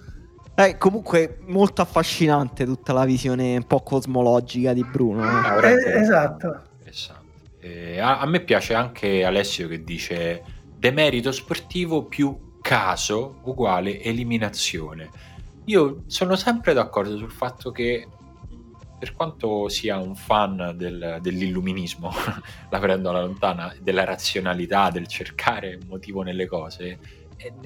Eh, comunque molto affascinante tutta la visione un po' cosmologica di Bruno. eh. Ah, Eh, esatto. interessante. Eh, a, a me piace anche Alessio che dice demerito sportivo più caso uguale eliminazione. Io sono sempre d'accordo sul fatto che per quanto sia un fan del- dell'illuminismo, [laughs] la prendo alla lontana, della razionalità, del cercare un motivo nelle cose,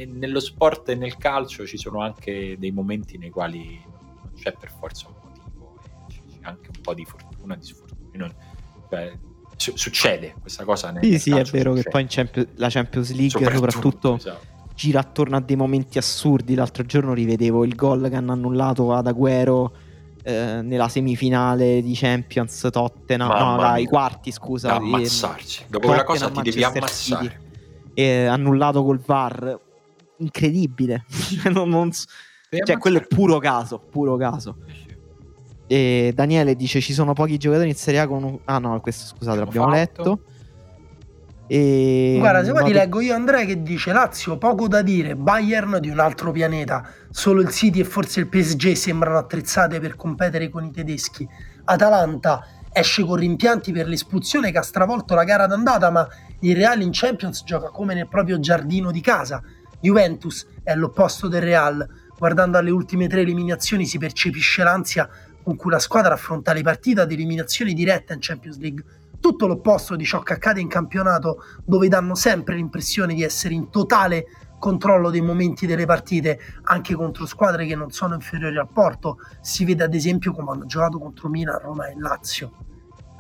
nello sport e nel calcio ci sono anche dei momenti nei quali non c'è per forza un motivo, c'è anche un po' di fortuna, di sfortuna. Cioè, su- succede questa cosa. Nel, Sì, nel sì, è vero che succede. poi in Champions- la Champions League soprattutto, esatto. gira attorno a dei momenti assurdi. L'altro giorno rivedevo il gol che hanno annullato ad Agüero eh, nella semifinale di Champions Tottenham, Mamma no, dai, quarti, scusa. da di- ammazzarsi. Dopo quella cosa ti devi ammazzare. Eh, annullato col VAR. Incredibile. [laughs] Non- non s- Devi cioè, quello è puro caso, puro caso. E Daniele dice ci sono pochi giocatori in Serie A con un... Ah no, questo scusate, Abbiamo l'abbiamo fatto. letto. E... Guarda, se vuoi ti leggo io Andrea che dice Lazio poco da dire, Bayern di un altro pianeta, solo il City e forse il PSG sembrano attrezzate per competere con i tedeschi. Atalanta esce con rimpianti per l'espulsione che ha stravolto la gara d'andata, ma il Real in Champions gioca come nel proprio giardino di casa. Juventus è l'opposto del Real, guardando alle ultime tre eliminazioni si percepisce l'ansia con cui la squadra affronta le partite ad eliminazione diretta in Champions League. Tutto l'opposto di ciò che accade in campionato, dove danno sempre l'impressione di essere in totale controllo dei momenti delle partite, anche contro squadre che non sono inferiori al Porto. Si vede ad esempio come hanno giocato contro Milan, Roma e Lazio.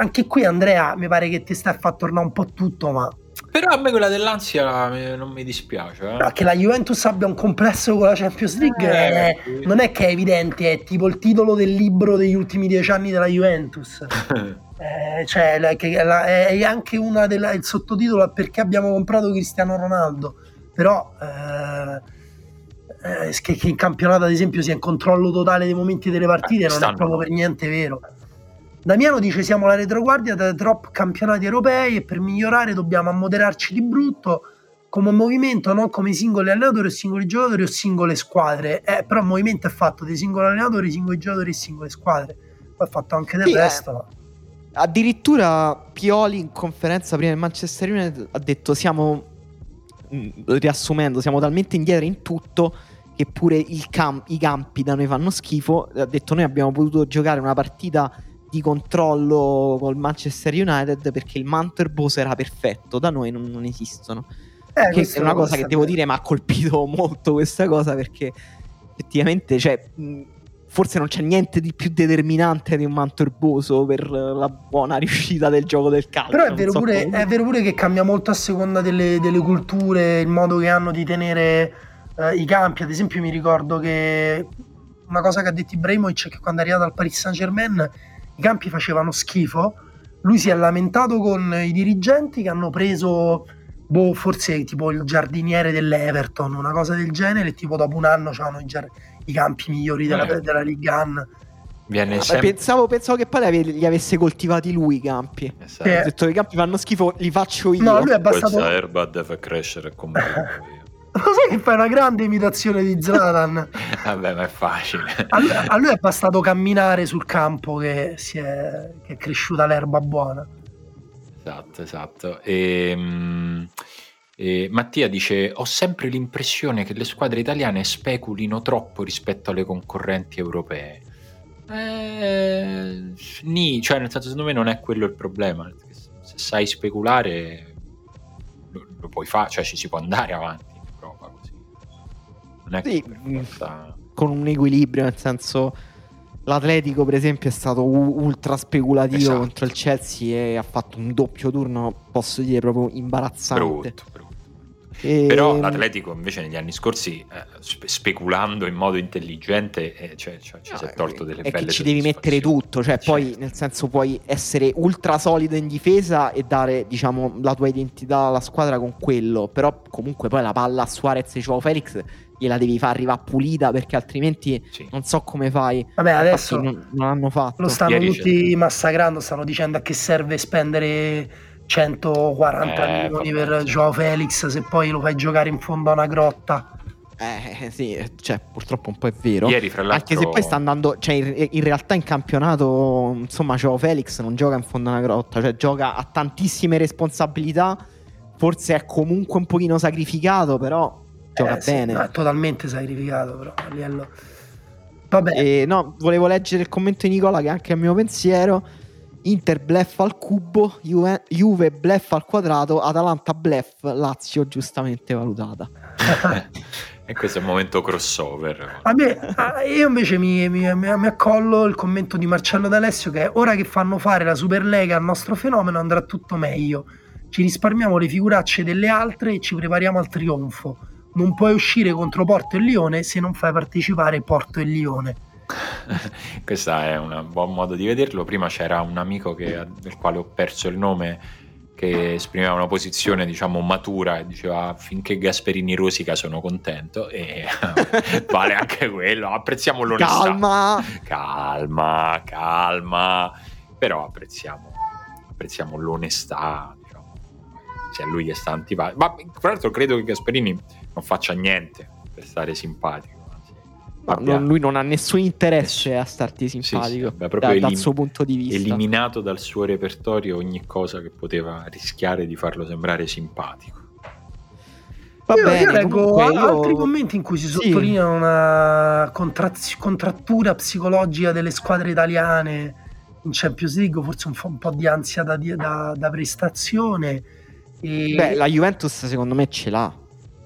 Anche qui Andrea, mi pare che ti stai a far tornare un po' tutto, ma Però a me quella dell'ansia eh, non mi dispiace. eh. No, che la Juventus abbia un complesso con la Champions League Eh, è- non è che è evidente, è tipo il titolo del libro degli ultimi dieci anni della Juventus. [laughs] Eh, cioè, la- che la- è anche una della, il sottotitolo perché abbiamo comprato Cristiano Ronaldo. Però eh, eh, che, che in campionato, ad esempio, sia in controllo totale dei momenti delle partite Eh, non è proprio per niente vero. Damiano dice siamo la retroguardia da troppi campionati europei e per migliorare dobbiamo ammoderarci di brutto come movimento, non come singoli allenatori o singoli giocatori o singole squadre. Eh, però il movimento è fatto dei singoli allenatori, singoli giocatori e singole squadre. Poi è fatto anche del Sì, eh. resto. ma- Addirittura Pioli in conferenza prima del Manchester United ha detto siamo, mh, riassumendo, siamo talmente indietro in tutto che pure cam- i campi da noi fanno schifo. Ha detto noi abbiamo potuto giocare una partita di controllo col Manchester United perché il manto erboso era perfetto, da noi non, non esistono. Eh, che è una cosa che devo dire mi ha colpito [laughs] molto questa cosa perché effettivamente cioè, forse non c'è niente di più determinante di un manto erboso per la buona riuscita del gioco del calcio. Però è vero, so pure, è vero pure che cambia molto a seconda delle, delle culture, il modo che hanno di tenere eh, i campi. Ad esempio, mi ricordo che una cosa che ha detto Ibrahimovic è che quando è arrivato al Paris Saint Germain i campi facevano schifo. Lui si è lamentato con i dirigenti che hanno preso, boh, forse tipo il giardiniere dell'Everton, una cosa del genere. E tipo dopo un anno c'erano i, giar- i campi migliori della, Eh. della Ligue 1. Viene Vabbè, sempre... pensavo, pensavo che poi li ave- li avesse coltivati lui i campi. Esatto. Eh. Ha detto che i campi fanno schifo, li faccio io. No, lui è bastato. Questa erba deve crescere con me. [laughs] Lo sai che fai una grande imitazione di Zlatan? [laughs] Vabbè, ma è facile. A lui, a lui è bastato camminare sul campo che, si è, che è cresciuta l'erba buona. Esatto, esatto. E, mm, e Mattia dice: Ho sempre l'impressione che le squadre italiane speculino troppo rispetto alle concorrenti europee. Eh, nì, cioè, nel senso, secondo me non è quello il problema. Se sai speculare, lo, lo puoi fare, cioè ci si può andare avanti. Non è Sì, mm. forza- Con un equilibrio, nel senso. L'Atletico, per esempio, è stato ultra speculativo Esatto. contro il Chelsea e ha fatto un doppio turno, posso dire, proprio imbarazzante. brutto, brutto. E- Però l'Atletico invece negli anni scorsi, eh, spe- speculando in modo intelligente, eh, cioè, cioè, ci si è tolto delle è belle che ci devi mettere tutto, cioè poi Certo. nel senso puoi essere ultra solido in difesa e dare diciamo la tua identità alla squadra con quello, però comunque poi la palla a Suarez e Joao Felix gliela devi far arrivare pulita perché altrimenti Sì. non so come fai. Vabbè, adesso Infatti non, non hanno fatto. lo stanno Ieri tutti massacrando, stanno dicendo a che serve spendere 140 Eh, milioni vabbè, per. Joao Felix se poi lo fai giocare in fondo a una grotta. Eh sì, cioè purtroppo un po' è vero. Ieri, fra l'altro, Anche se poi sta andando, cioè in, in realtà in campionato, insomma, Joao Felix non gioca in fondo a una grotta, cioè gioca a tantissime responsabilità. Forse è comunque un pochino sacrificato, però gioca Eh, sì, bene. no, è totalmente sacrificato però a livello... Vabbè, E no, volevo leggere il commento di Nicola che è anche a mio pensiero. Inter bleffa al cubo, Juve, Juve bleffa al quadrato, Atalanta bleff, Lazio giustamente valutata. [laughs] e questo è un momento crossover. A me, a- io invece mi, mi- mi- mi accollo il commento di Marcello D'Alessio che è ora che fanno fare la Superlega al nostro fenomeno andrà tutto meglio. Ci risparmiamo le figuracce delle altre e ci prepariamo al trionfo. Non puoi uscire contro Porto e Lione se non fai partecipare Porto e Lione. [laughs] Questo è un buon modo di vederlo. Prima c'era un amico che- del quale ho perso il nome che esprimeva una posizione diciamo matura e diceva finché Gasperini rosica sono contento e [laughs] vale anche quello apprezziamo l'onestà Calma! calma calma però apprezziamo apprezziamo l'onestà diciamo. se a lui che sta antipatico ma tra l'altro credo che Gasperini non faccia niente per stare simpatico non- lui non ha nessun interesse a starti sì, simpatico abbia proprio da- dal elim- suo punto di vista. eliminato dal suo repertorio ogni cosa che poteva rischiare di farlo sembrare simpatico. Va io, bene, io leggo io- altri commenti in cui si Sì. sottolinea una contraz- contrattura psicologica delle squadre italiane in Champions League, forse un, po'- un po' di ansia da, da- da prestazione. E... Beh, la Juventus secondo me ce l'ha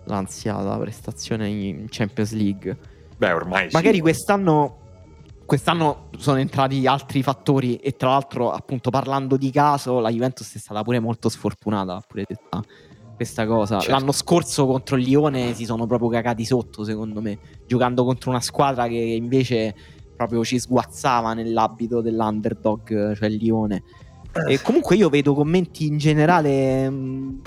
l'ansia da prestazione in Champions League. Beh, ormai sì. Magari quest'anno, quest'anno sono entrati altri fattori e tra l'altro appunto parlando di caso la Juventus è stata pure molto sfortunata pure detta questa cosa. Certo. L'anno scorso contro il Lione si sono proprio cagati sotto secondo me, giocando contro una squadra che invece proprio ci sguazzava nell'abito dell'underdog, cioè il Lione. E comunque io vedo commenti in generale mh,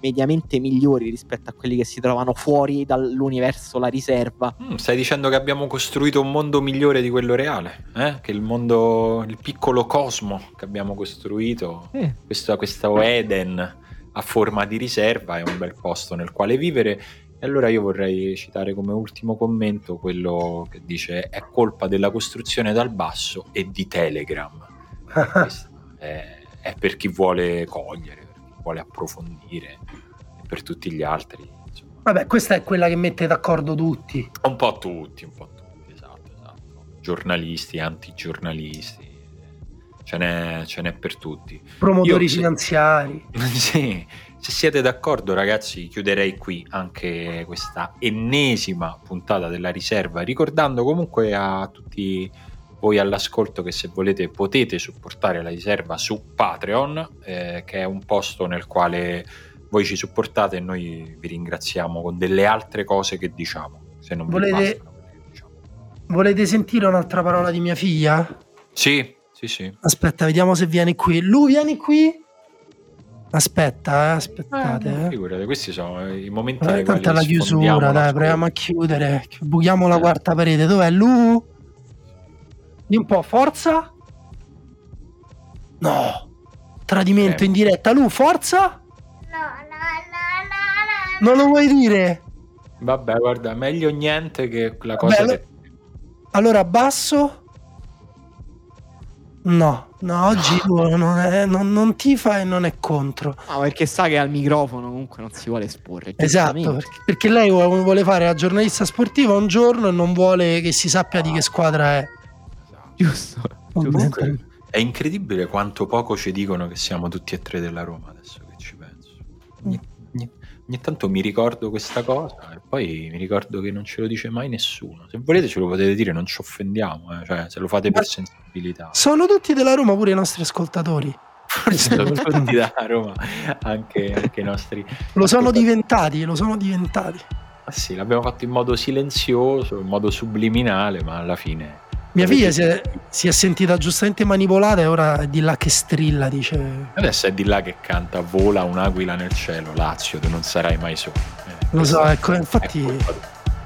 mediamente migliori rispetto a quelli che si trovano fuori dall'universo la riserva. Mm, stai dicendo che abbiamo costruito un mondo migliore di quello reale? eh? Che il mondo, il piccolo cosmo che abbiamo costruito, Eh. questo, questo Eden a forma di riserva è un bel posto nel quale vivere. E allora io vorrei citare come ultimo commento quello che dice è colpa della costruzione dal basso e di Telegram. [laughs] È, è per chi vuole cogliere, vuole approfondire e per tutti gli altri. Insomma. Vabbè, questa è quella che mette d'accordo tutti. Un po' tutti, un po' tutti, esatto, esatto. Giornalisti, antigiornalisti, ce n'è, ce n'è per tutti. Promotori Io, se- finanziari. [laughs] Sì, se siete d'accordo ragazzi chiuderei qui anche questa ennesima puntata della riserva, ricordando comunque a tutti voi all'ascolto che se volete potete supportare la riserva su Patreon, eh, che è un posto nel quale voi ci supportate e noi vi ringraziamo con delle altre cose che diciamo. Se non vi Volete- bastano che diciamo. Volete sentire un'altra parola di mia figlia? Sì, sì, sì. Aspetta, vediamo se viene qui. Lu, vieni qui. Aspetta, eh, aspettate. eh. Figurate, questi sono i momenti Eh, tanto la chiusura, dai, proviamo a chiudere. Buchiamo la Eh. quarta parete. Dov'è Lu? Di un po', forza. No. Tradimento Eh. in diretta. Lu, forza. No, no, no, no, no. Non lo vuoi dire? Vabbè, guarda, meglio niente che la cosa Vabbè, che... Allora, basso. No, no, oggi non, è- non- non tifa e non è contro. Ah, perché sa che al microfono comunque non si vuole esporre. Esatto, perché, perché lei vuole vuole fare la giornalista sportiva un giorno e non vuole che si sappia di che squadra è. Giusto. [laughs] Comunque, è incredibile quanto poco ci dicono che siamo tutti e tre della Roma adesso che ci penso. Ogni, ogni- ogni tanto mi ricordo questa cosa e poi mi ricordo che non ce lo dice mai nessuno. Se volete ce lo potete dire, non ci offendiamo, eh, cioè se lo fate per sensibilità. Sono tutti della Roma pure i nostri ascoltatori. Forse sono tutti da Roma, anche, anche i nostri... Lo sono diventati, lo sono diventati. Ah sì, l'abbiamo fatto in modo silenzioso, in modo subliminale, ma alla fine... Mia figlia si è, si è sentita giustamente manipolata e ora è di là che strilla, dice. Adesso è di là che canta Vola un'aquila nel cielo, Lazio, tu non sarai mai solo. Eh, Lo so, ecco, infatti è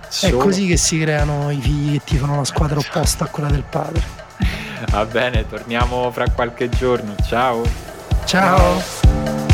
Solo- così che si creano i figli che tifano la squadra opposta a quella del padre. Va bene, torniamo fra qualche giorno. Ciao. Ciao.